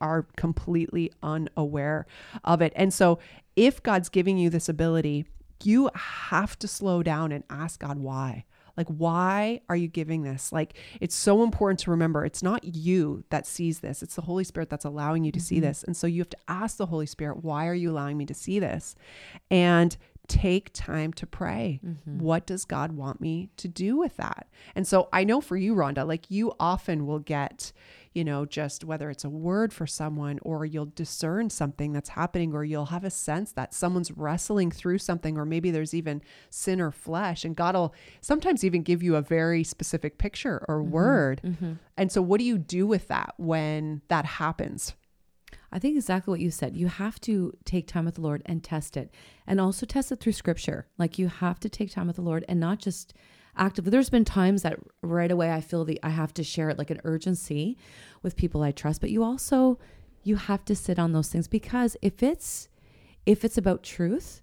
Are completely unaware of it. And so, if God's giving you this ability, you have to slow down and ask God why. Like, why are you giving this? Like, it's so important to remember it's not you that sees this, it's the Holy Spirit that's allowing you to see mm-hmm. this. And so, you have to ask the Holy Spirit, why are you allowing me to see this? And take time to pray. Mm-hmm. What does God want me to do with that? And so I know for you, Rhonda, like you often will get, you know, just whether it's a word for someone or you'll discern something that's happening or you'll have a sense that someone's wrestling through something or maybe there's even sin or flesh and God will sometimes even give you a very specific picture or mm-hmm, word. Mm-hmm. And so what do you do with that when that happens? I think exactly what you said. You have to take time with the Lord and test it, and also test it through Scripture. Like you have to take time with the Lord and not just actively. There's been times that right away I feel the I have to share it like an urgency with people I trust, but you also you have to sit on those things because if it's if it's about truth,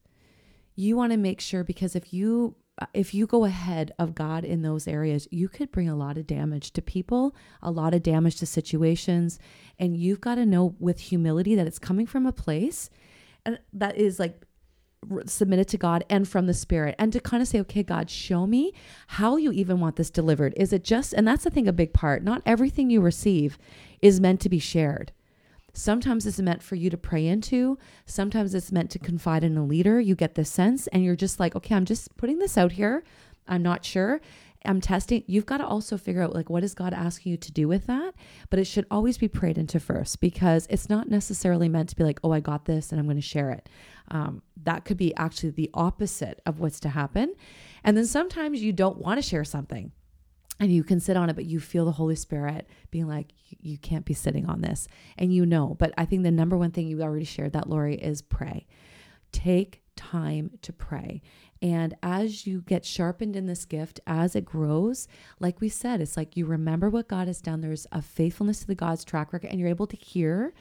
you want to make sure because if you if you go ahead of God in those areas, you could bring a lot of damage to people, a lot of damage to situations, and you've got to know with humility that it's coming from a place and that is like submitted to God and from the spirit and to kind of say okay God show me how you even want this delivered is it just and that's the thing a big part not everything you receive is meant to be shared Sometimes it's meant for you to pray into. Sometimes it's meant to confide in a leader. You get this sense and you're just like, okay, I'm just putting this out here. I'm not sure. I'm testing. You've got to also figure out like what is God asking you to do with that. But it should always be prayed into first because it's not necessarily meant to be like, oh, I got this and I'm going to share it. Um, that could be actually the opposite of what's to happen. And then sometimes you don't want to share something and you can sit on it, but you feel the Holy Spirit being like, you can't be sitting on this. And you know, but I think the number one thing you already shared that, Lori, is pray. Take time to pray. And as you get sharpened in this gift, as it grows, like we said, it's like you remember what God has done. There's a faithfulness to the God's track record, and you're able to hear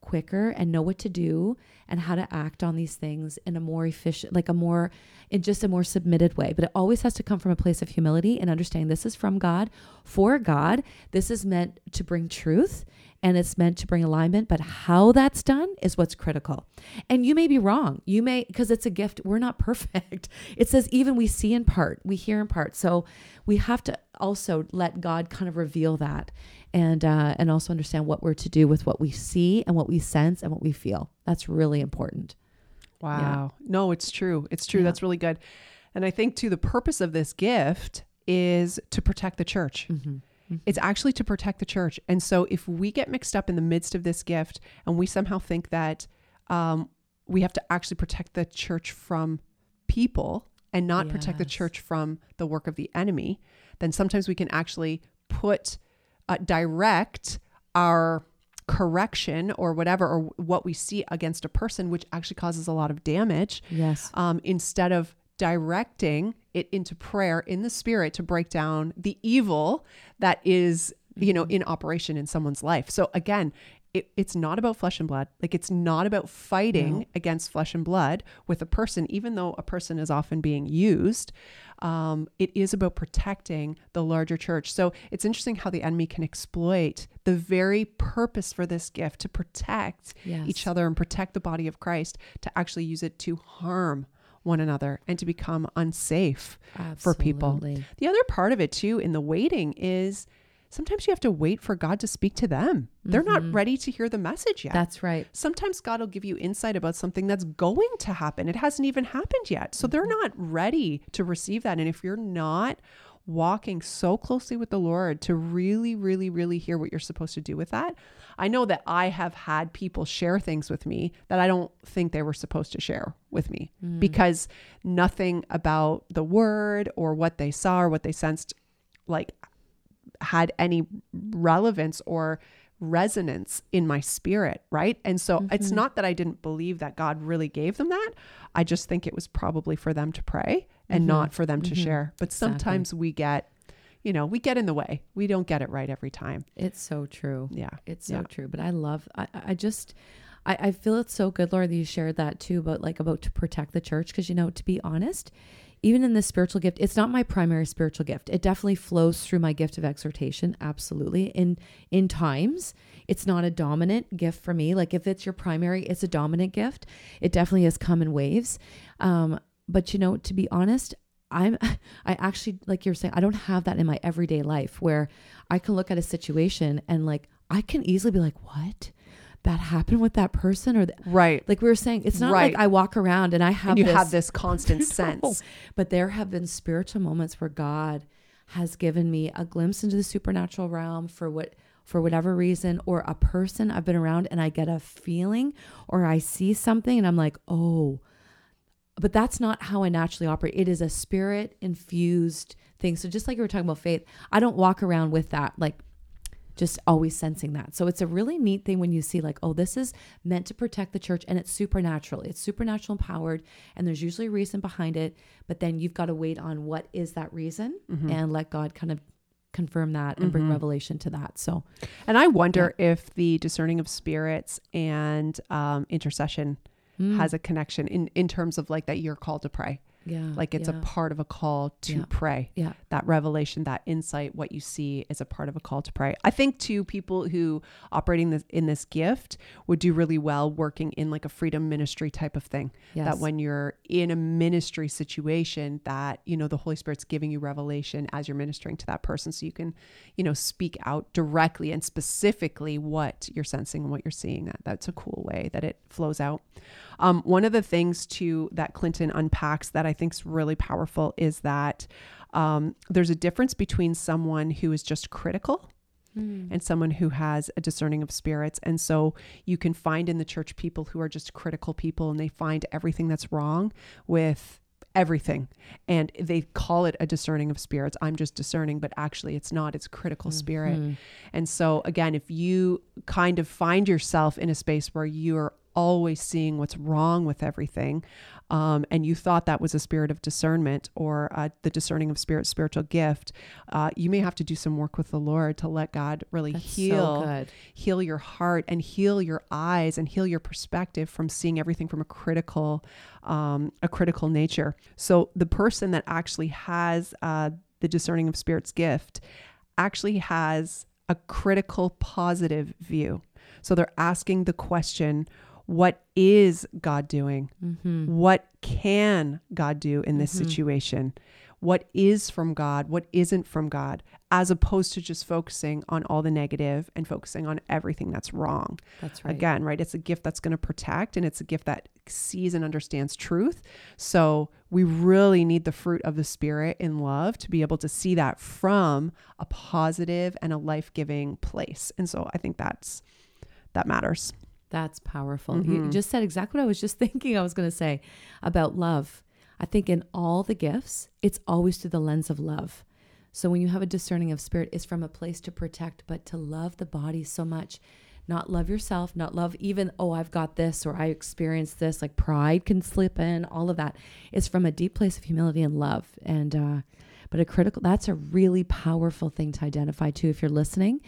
quicker and know what to do and how to act on these things in a more efficient, like a more, in just a more submitted way. But it always has to come from a place of humility and understanding this is from God, for God. This is meant to bring truth and it's meant to bring alignment, but how that's done is what's critical. And you may be wrong. You may, because it's a gift, we're not perfect. It says, even we see in part, we hear in part. So we have to also let God kind of reveal that and uh, and also understand what we're to do with what we see and what we sense and what we feel. That's really important. Wow. Yeah. No, it's true. It's true. Yeah. That's really good. And I think too, the purpose of this gift is to protect the church. Mm-hmm. Mm-hmm. It's actually to protect the church. And so if we get mixed up in the midst of this gift and we somehow think that um, we have to actually protect the church from people and not yes. protect the church from the work of the enemy, then sometimes we can actually put uh, direct our correction or whatever or what we see against a person which actually causes a lot of damage yes. um, instead of directing it into prayer in the spirit to break down the evil that is you know in operation in someone's life so again it, it's not about flesh and blood like it's not about fighting no. against flesh and blood with a person even though a person is often being used um, it is about protecting the larger church so it's interesting how the enemy can exploit the very purpose for this gift to protect yes. each other and protect the body of christ to actually use it to harm one another and to become unsafe Absolutely. for people. The other part of it too in the waiting is sometimes you have to wait for God to speak to them. They're mm-hmm. not ready to hear the message yet. That's right. Sometimes God will give you insight about something that's going to happen. It hasn't even happened yet. So mm-hmm. they're not ready to receive that. And if you're not walking so closely with the Lord to really, really, really hear what you're supposed to do with that, I know that I have had people share things with me that I don't think they were supposed to share with me mm. because nothing about the word or what they saw or what they sensed like had any relevance or resonance in my spirit, right? And so mm-hmm. it's not that I didn't believe that God really gave them that. I just think it was probably for them to pray and mm-hmm. not for them to mm-hmm. share. But sometimes we get you know, we get in the way. We don't get it right every time. It's so true. Yeah. It's so yeah. true. But I love I, I just I, I feel it's so good, Lori, that you shared that too about like about to protect the church. Cause you know, to be honest, even in this spiritual gift, it's not my primary spiritual gift. It definitely flows through my gift of exhortation, absolutely. In in times, it's not a dominant gift for me. Like if it's your primary, it's a dominant gift. It definitely has come in waves. Um, but you know, to be honest, I'm I actually like you're saying, I don't have that in my everyday life where I can look at a situation and like I can easily be like, what? That happened with that person or right. like we were saying it's not right. like i walk around and i have and you this, have this constant sense. But there have been spiritual moments where god has given me a glimpse into the supernatural realm for what for whatever reason or a person i've been around and i get a feeling or i see something and i'm like oh. But that's not how i naturally operate. It is a spirit infused thing. So just like you were talking about faith i don't walk around with that like just always sensing that. So it's a really neat thing when you see, like, oh, this is meant to protect the church and it's supernatural. It's supernatural empowered, and there's usually a reason behind it. But then you've got to wait on what is that reason mm-hmm. and let God kind of confirm that and mm-hmm. bring revelation to that. So, and I wonder yeah. if the discerning of spirits and um, intercession mm. has a connection in in terms of like that you're called to pray. Yeah. Like it's yeah. a part of a call to yeah. pray. Yeah. That revelation, that insight, what you see is a part of a call to pray. I think too, people who operating this in this gift would do really well working in like a freedom ministry type of thing. Yes. That when you're in a ministry situation that, you know, the Holy Spirit's giving you revelation as you're ministering to that person. So you can, you know, speak out directly and specifically what you're sensing and what you're seeing. That that's a cool way that it flows out. Um, one of the things too that Clinton unpacks that I think is really powerful is that Um, there's a difference between someone who is just critical and someone who has a discerning of spirits. And so you can find in the church people who are just critical people and they find everything that's wrong with everything. And they call it a discerning of spirits. I'm just discerning but actually it's not. It's critical spirit. And so again if you kind of find yourself in a space where you're always seeing what's wrong with everything um, and you thought that was a spirit of discernment or uh, the discerning of spirit spiritual gift uh, you may have to do some work with the lord to let god really That's so heal good. heal your heart and heal your eyes and heal your perspective from seeing everything from a critical um, a critical nature so the person that actually has uh, the discerning of spirits gift actually has a critical positive view so they're asking the question what is god doing mm-hmm. what can god do in this mm-hmm. situation what is from God, what isn't from God, as opposed to just focusing on all the negative and focusing on everything that's wrong. That's right. Again, right? It's a gift that's going to protect and it's a gift that sees and understands truth. So we really need the fruit of the Spirit in love to be able to see that from a positive and a life giving place. And so I think that's that matters. That's powerful. You just said exactly what I was just thinking I was going to say about love. I think in all the gifts, it's always through the lens of love. So when you have a discerning of spirit, it's from a place to protect, but to love the body so much. Not love yourself, not love even, oh, I've got this or I experienced this. Like pride can slip in, all of that. It's from a deep place of humility and love. And, uh, but a critical, that's a really powerful thing to identify too if you're listening.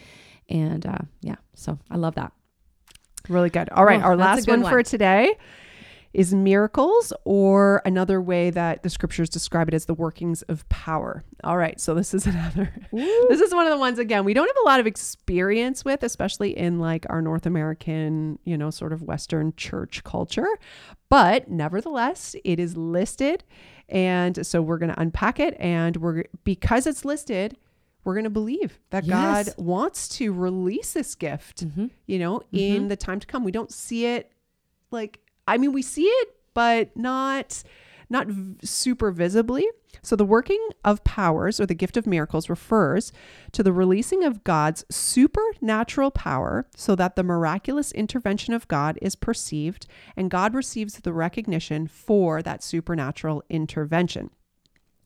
And uh, yeah, so I love that. Really good. All right, Oh, our last good one, for today is miracles, or another way that the scriptures describe it as the workings of power. All right, so this is another. This is one of the ones again we don't have a lot of experience with, especially in like our North American, you know, sort of Western church culture. But nevertheless, it is listed, and so we're going to unpack it, and we're because it's listed. We're going to believe that God wants to release this gift, mm-hmm. you know, mm-hmm. in the time to come. We don't see it like I mean we see it but not not v- super visibly. So the working of powers or the gift of miracles refers to the releasing of God's supernatural power so that the miraculous intervention of God is perceived and God receives the recognition for that supernatural intervention.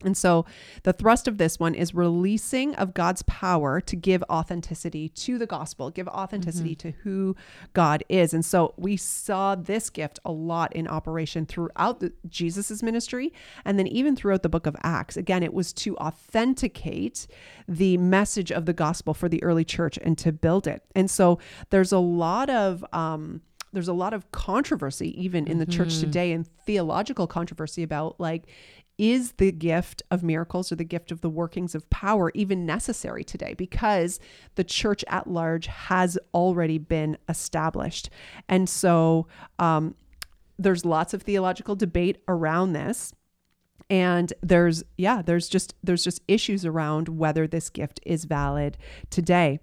And so the thrust of this one is releasing of God's power to give authenticity to the gospel, give authenticity to who God is. And so we saw this gift a lot in operation throughout the, Jesus's ministry and then even throughout the book of Acts. Again, it was to authenticate the message of the gospel for the early church and to build it. And so there's a lot of um there's a lot of controversy even in the church today and theological controversy about like is the gift of miracles or the gift of the workings of power even necessary today because the church at large has already been established. And so um, there's lots of theological debate around this and there's yeah there's just there's just issues around whether this gift is valid today.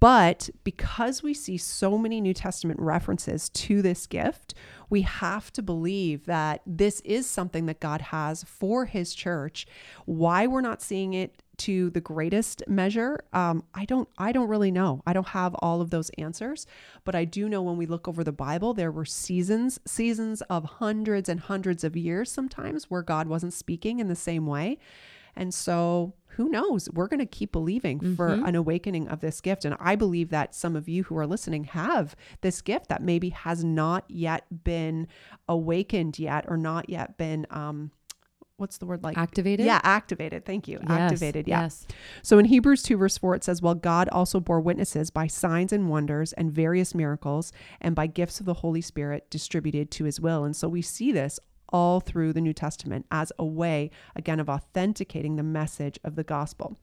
But because we see so many new testament references to this gift we have to believe that this is something that god has for his church. Why we're not seeing it to the greatest measure um, i don't i don't really know. I don't have all of those answers but i do know when we look over the bible there were seasons seasons of hundreds and hundreds of years sometimes where god wasn't speaking in the same way. And so who knows? We're going to keep believing for an awakening of this gift. And i believe that some of you who are listening have this gift that maybe has not yet been awakened yet or not yet been um what's the word like Activated? yeah activated thank you Yes, activated yeah yes. so in Hebrews 2, verse 4, it says, While God also bore witnesses by signs and wonders and various miracles and by gifts of the Holy Spirit distributed to his will. And so we see this all through the New Testament as a way, again, of authenticating the message of the gospel.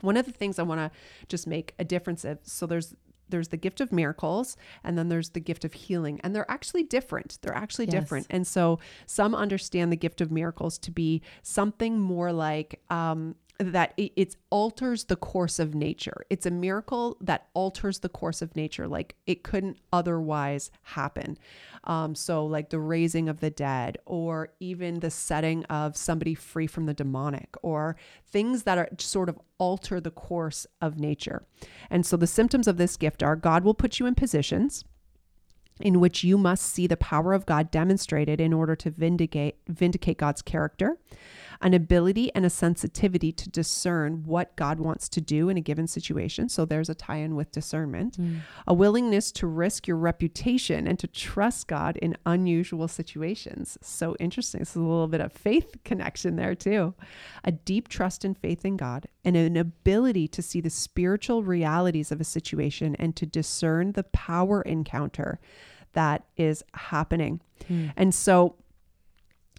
One of the things I want to just make a difference of so there's there's the gift of miracles and then there's the gift of healing. And they're actually different. They're actually Yes. different. And so some understand the gift of miracles to be something more like um, that it, it alters the course of nature. It's a miracle that alters the course of nature, like it couldn't otherwise happen. Um, so, like the raising of the dead, or even the setting of somebody free from the demonic, or things that are sort of alter the course of nature. And so, the symptoms of this gift are God will put you in positions in which you must see the power of God demonstrated in order to vindicate vindicate God's character, an ability and a sensitivity to discern what God wants to do in a given situation. So there's a tie-in with discernment, mm. a willingness to risk your reputation and to trust God in unusual situations. So interesting. This is a little bit of faith connection there too. A deep trust and faith in God and an ability to see the spiritual realities of a situation and to discern the power encounter that is happening. Mm. And so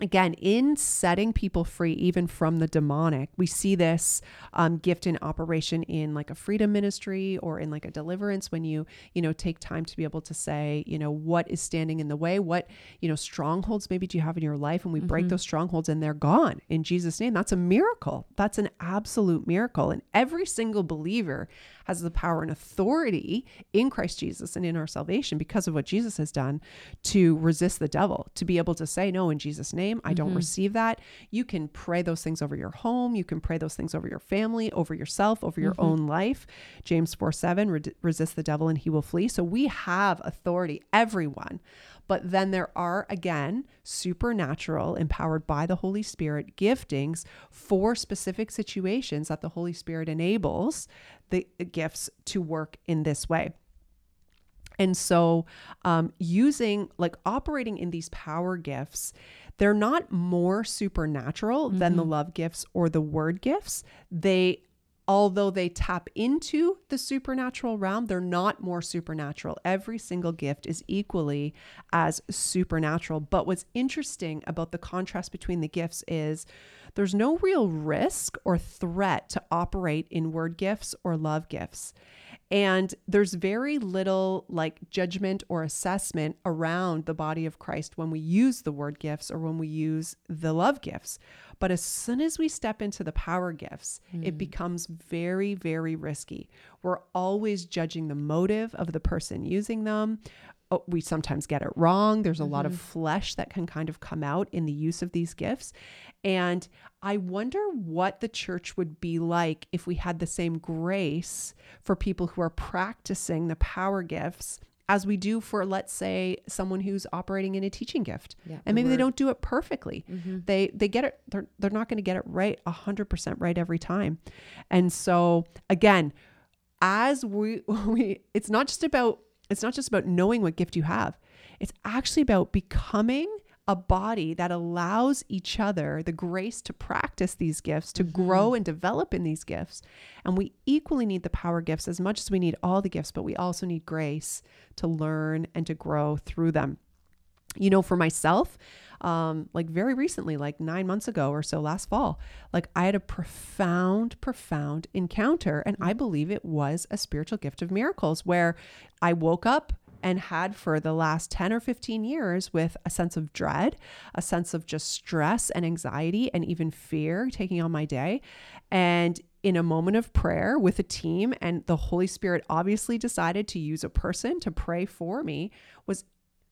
again in setting people free even from the demonic we see this um, gift in operation in like a freedom ministry or in like a deliverance when you you know take time to be able to say you know what is standing in the way what you know strongholds maybe do you have in your life and we mm-hmm. break those strongholds and they're gone in jesus name. That's a miracle. That's an absolute miracle. And every single believer has the power and authority in Christ Jesus and in our salvation because of what Jesus has done to resist the devil, to be able to say, No, in Jesus' name, I don't mm-hmm. receive that. You can pray those things over your home. You can pray those things over your family, over yourself, over your mm-hmm. own life. James 4 7, re- resist the devil and he will flee. So we have authority, everyone. But then there are, again, supernatural, empowered by the Holy Spirit giftings for specific situations that the Holy Spirit enables the gifts to work in this way. And so, um, using like operating in these power gifts, they're not more supernatural mm-hmm. than the mm-hmm. love gifts or the word gifts. They although they tap into the supernatural realm, they're not more supernatural. Every single gift is equally as supernatural. But what's interesting about the contrast between the gifts is there's no real risk or threat to operate in word gifts or love gifts. And there's very little like judgment or assessment around the body of Christ when we use the word gifts or when we use the love gifts. But as soon as we step into the power gifts, mm. it hmm. becomes very, very risky. We're always judging the motive of the person using them. Oh, we sometimes get it wrong. There's a mm-hmm. lot of mm-hmm. flesh that can kind of come out in the use of these gifts. And I wonder what the church would be like if we had the same grace for people who are practicing the power gifts as we do for let's say someone who's operating in a teaching gift yeah, and maybe they don't do it perfectly mm-hmm. they they get it they're, they're not going to get it right 100% right every time and so again as we we it's not just about it's not just about knowing what gift you have it's actually about becoming a body that allows each other the grace to practice these gifts, to mm-hmm. grow and develop in these gifts. And we equally need the power gifts as much as we need all the gifts, but we also need grace to learn and to grow through them. You know, for myself, um, like very recently, like nine months ago or so last fall, like I had a profound, profound encounter. And I believe it was a spiritual gift of miracles where I woke up and had for the last 10 or 15 years with a sense of dread, a sense of just stress and anxiety and even fear taking on my day. And in a moment of prayer with a team, and the Holy Spirit obviously decided to use a person to pray for me, was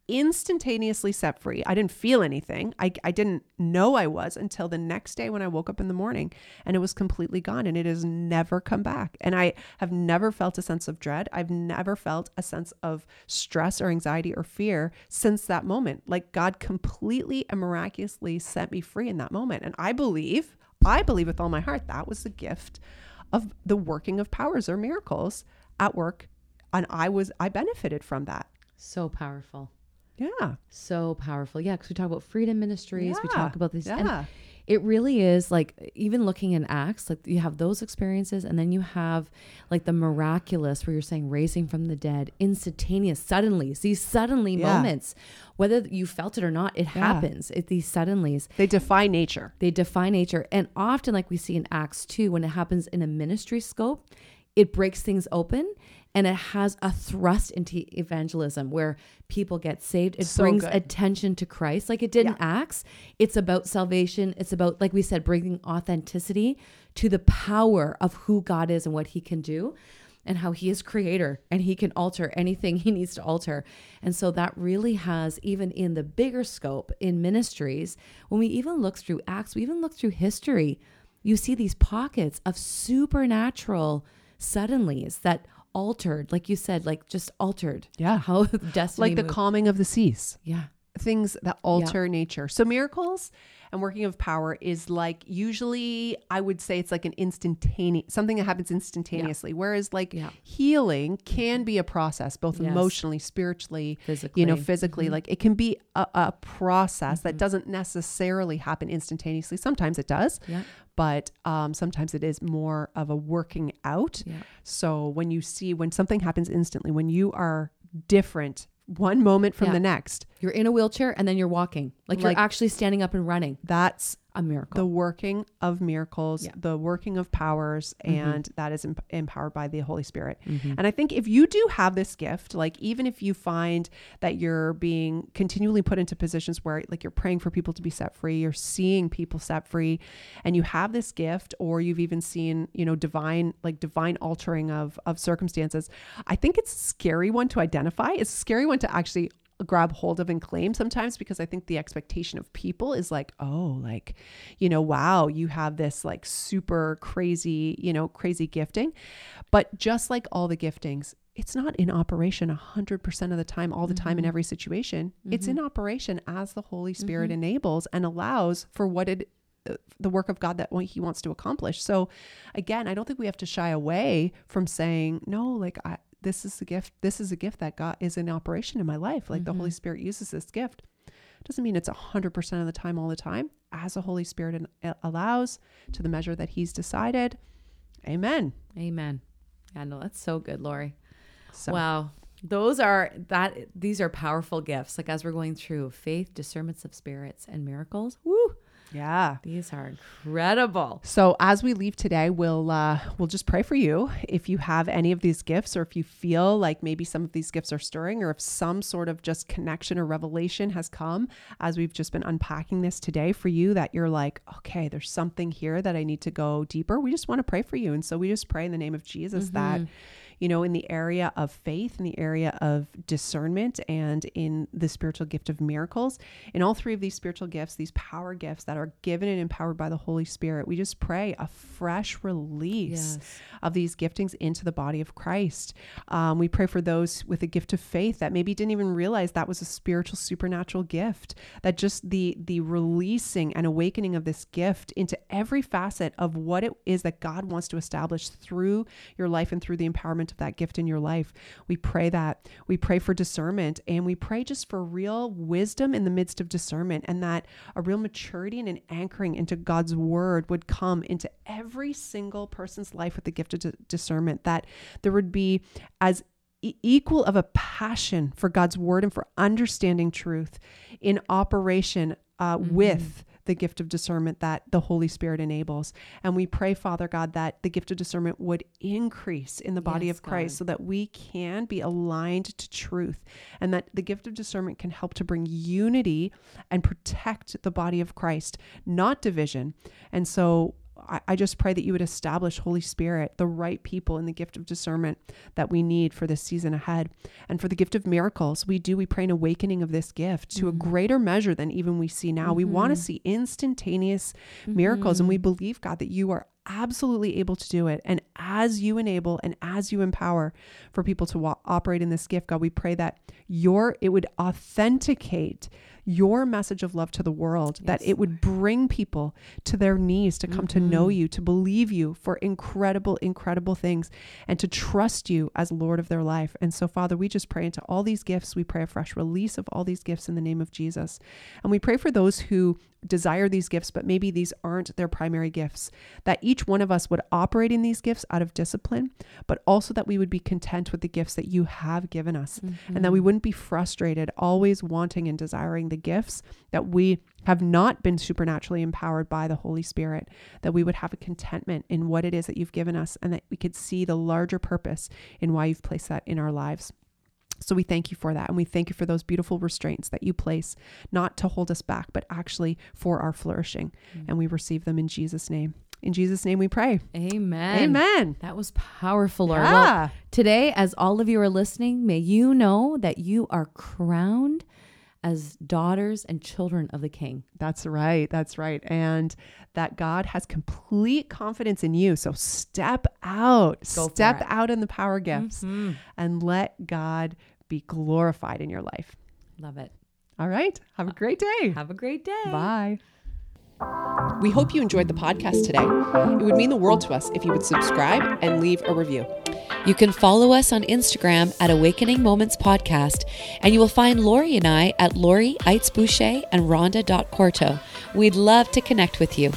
instantaneously set free. I didn't feel anything. I, I didn't know I was until the next day when I woke up in the morning and it was completely gone and it has never come back. And I have never felt a sense of dread. I've never felt a sense of stress or anxiety or fear since that moment. Like God completely and miraculously set me free in that moment. And I believe, I believe with all my heart, that was the gift of the working of powers or miracles at work. And I was, I benefited from that. So powerful. Yeah. So powerful. Yeah. Because we talk about freedom ministries. Yeah. We talk about these. Yeah. it really is like even looking in Acts, like you have those experiences, and then you have like the miraculous where you're saying raising from the dead, instantaneous, suddenly, these suddenly yeah. moments, whether you felt it or not, it happens. It, these suddenlies. They defy nature. They defy nature. And often, like we see in Acts 2, when it happens in a ministry scope, it breaks things open and it has a thrust into evangelism where people get saved. It So brings good. attention to Christ. Like it did in Acts, it's about salvation. It's about, like we said, bringing authenticity to the power of who God is and what he can do and how he is creator and he can alter anything he needs to alter. And so that really has, even in the bigger scope in ministries, when we even look through Acts, we even look through history, you see these pockets of supernatural suddenlies that altered, like you said, like just altered. Yeah. How destiny like the moved. calming of the seas. Yeah. things that alter nature. So miracles and working of power is like usually I would say it's like an instantaneous something that happens instantaneously. Whereas like Yeah. healing can be a process, both Yes. emotionally, spiritually, physically. you know, Physically. Mm-hmm. Like it can be a, a process that doesn't necessarily happen instantaneously. Sometimes it does. Yeah. But um, sometimes it is more of a working out. Yeah. So when you see when something happens instantly, when you are different one moment from Yeah. the next, You're in a wheelchair and then you're walking. Like, Like- you're actually standing up and running. that's A miracle. the working of miracles, Yeah. Mm-hmm. the working of powers, and that is em- empowered by the Holy Spirit. Mm-hmm. And I think if you do have this gift, like even if you find that you're being continually put into positions where like you're praying for people to be set free, you're seeing people set free, and you have this gift, or you've even seen, you know, divine, like divine altering of of circumstances, I think it's a scary one to identify. It's a scary one to actually grab hold of and claim sometimes because I think the expectation of people is like, oh, like, you know, wow, you have this like super crazy, you know, crazy gifting. But just like all the giftings, it's not in operation 100% of the time, all the time in mm-hmm. every situation. It's in mm-hmm. operation as the Holy Spirit mm-hmm. enables and allows for what it uh, the work of God that he wants to accomplish. So again, I don't think we have to shy away from saying, no, like I this is a gift. This is a gift that God is in operation in my life. Like the Holy Spirit uses this gift. Doesn't mean it's 100% of the time all the time. As the Holy Spirit uh, allows to the measure that he's decided. Amen. Amen. Yeah, no, that's so good, Lori. So Wow. Those are that these are powerful gifts. Like as we're going through faith, discernments of spirits, and miracles. Woo! Yeah. These are incredible. So as we leave today, we'll uh, we'll just pray for you. If you have any of these gifts, or if you feel like maybe some of these gifts are stirring, or if some sort of just connection or revelation has come as we've just been unpacking this today for you, that you're like, okay, there's something here that I need to go deeper. We just want to pray for you, and so we just pray in the name of Jesus that you know, in the area of faith, in the area of discernment, and in the spiritual gift of miracles. In all three of these spiritual gifts, these power gifts that are given and empowered by the Holy Spirit, we just pray a fresh release Yes. of these giftings into the body of Christ. Um, we pray for those with a gift of faith that maybe didn't even realize that was a spiritual, supernatural gift. That just the the releasing and awakening of this gift into every facet of what it is that God wants to establish through your life and through the empowerment of that gift in your life. We pray that. We pray for discernment and we pray just for real wisdom in the midst of discernment and that a real maturity and an anchoring into God's word would come into every single person's life with the gift of di- discernment. That there would be as equal of a passion for God's word and for understanding truth in operation uh, with the gift of discernment that the Holy Spirit enables. And we pray, Father God, that the gift of discernment would increase in the body Yes, of Christ God. so that we can be aligned to truth and that the gift of discernment can help to bring unity and protect the body of Christ, not division. And so I, I just pray that you would establish, Holy Spirit, the right people in the gift of discernment that we need for this season ahead. And for the gift of miracles, we do, we pray an awakening of this gift to a mm-hmm. greater measure than even we see now. We want to mm-hmm. see instantaneous miracles. And we mm-hmm. believe, God, that you are absolutely able to do it. And as you enable and as you empower for people to wa- operate in this gift, God, we pray that your it would authenticate your message of love to the world, that it would bring people to their knees to come to know mm-hmm. you, to believe you for incredible, incredible things, and to trust you as Lord of their life. And so, Father, we just pray into all these gifts. We pray a fresh release of all these gifts in the name of Jesus. And we pray for those who desire these gifts, but maybe these aren't their primary gifts, that each each one of us would operate in these gifts out of discipline, but also that we would be content with the gifts that you have given us and that we mm-hmm. wouldn't be frustrated, always wanting and desiring the gifts that we have not been supernaturally empowered by the Holy Spirit, that we would have a contentment in what it is that you've given us and that we could see the larger purpose in why you've placed that in our lives. So we thank you for that. And we thank you for those beautiful restraints that you place, not to hold us back, but actually for our flourishing. Mm. And we receive them in Jesus' name. In Jesus' name we pray. Amen. Amen. That was powerful. Yeah. Well, today, as all of you are listening, may you know that you are crowned as daughters and children of the King. That's right. That's right. And that God has complete confidence in you. So step out, Go step out in the power gifts mm-hmm. and let God be glorified in your life. Love it. All right. Have a uh, great day. Have a great day. Bye. We hope you enjoyed the podcast today. It would mean the world to us if you would subscribe and leave a review. You can follow us on Instagram at Awakening Moments Podcast, and you will find Lori and I at Lori Eitz Boucher and Rhonda.Corto. We'd love to connect with you.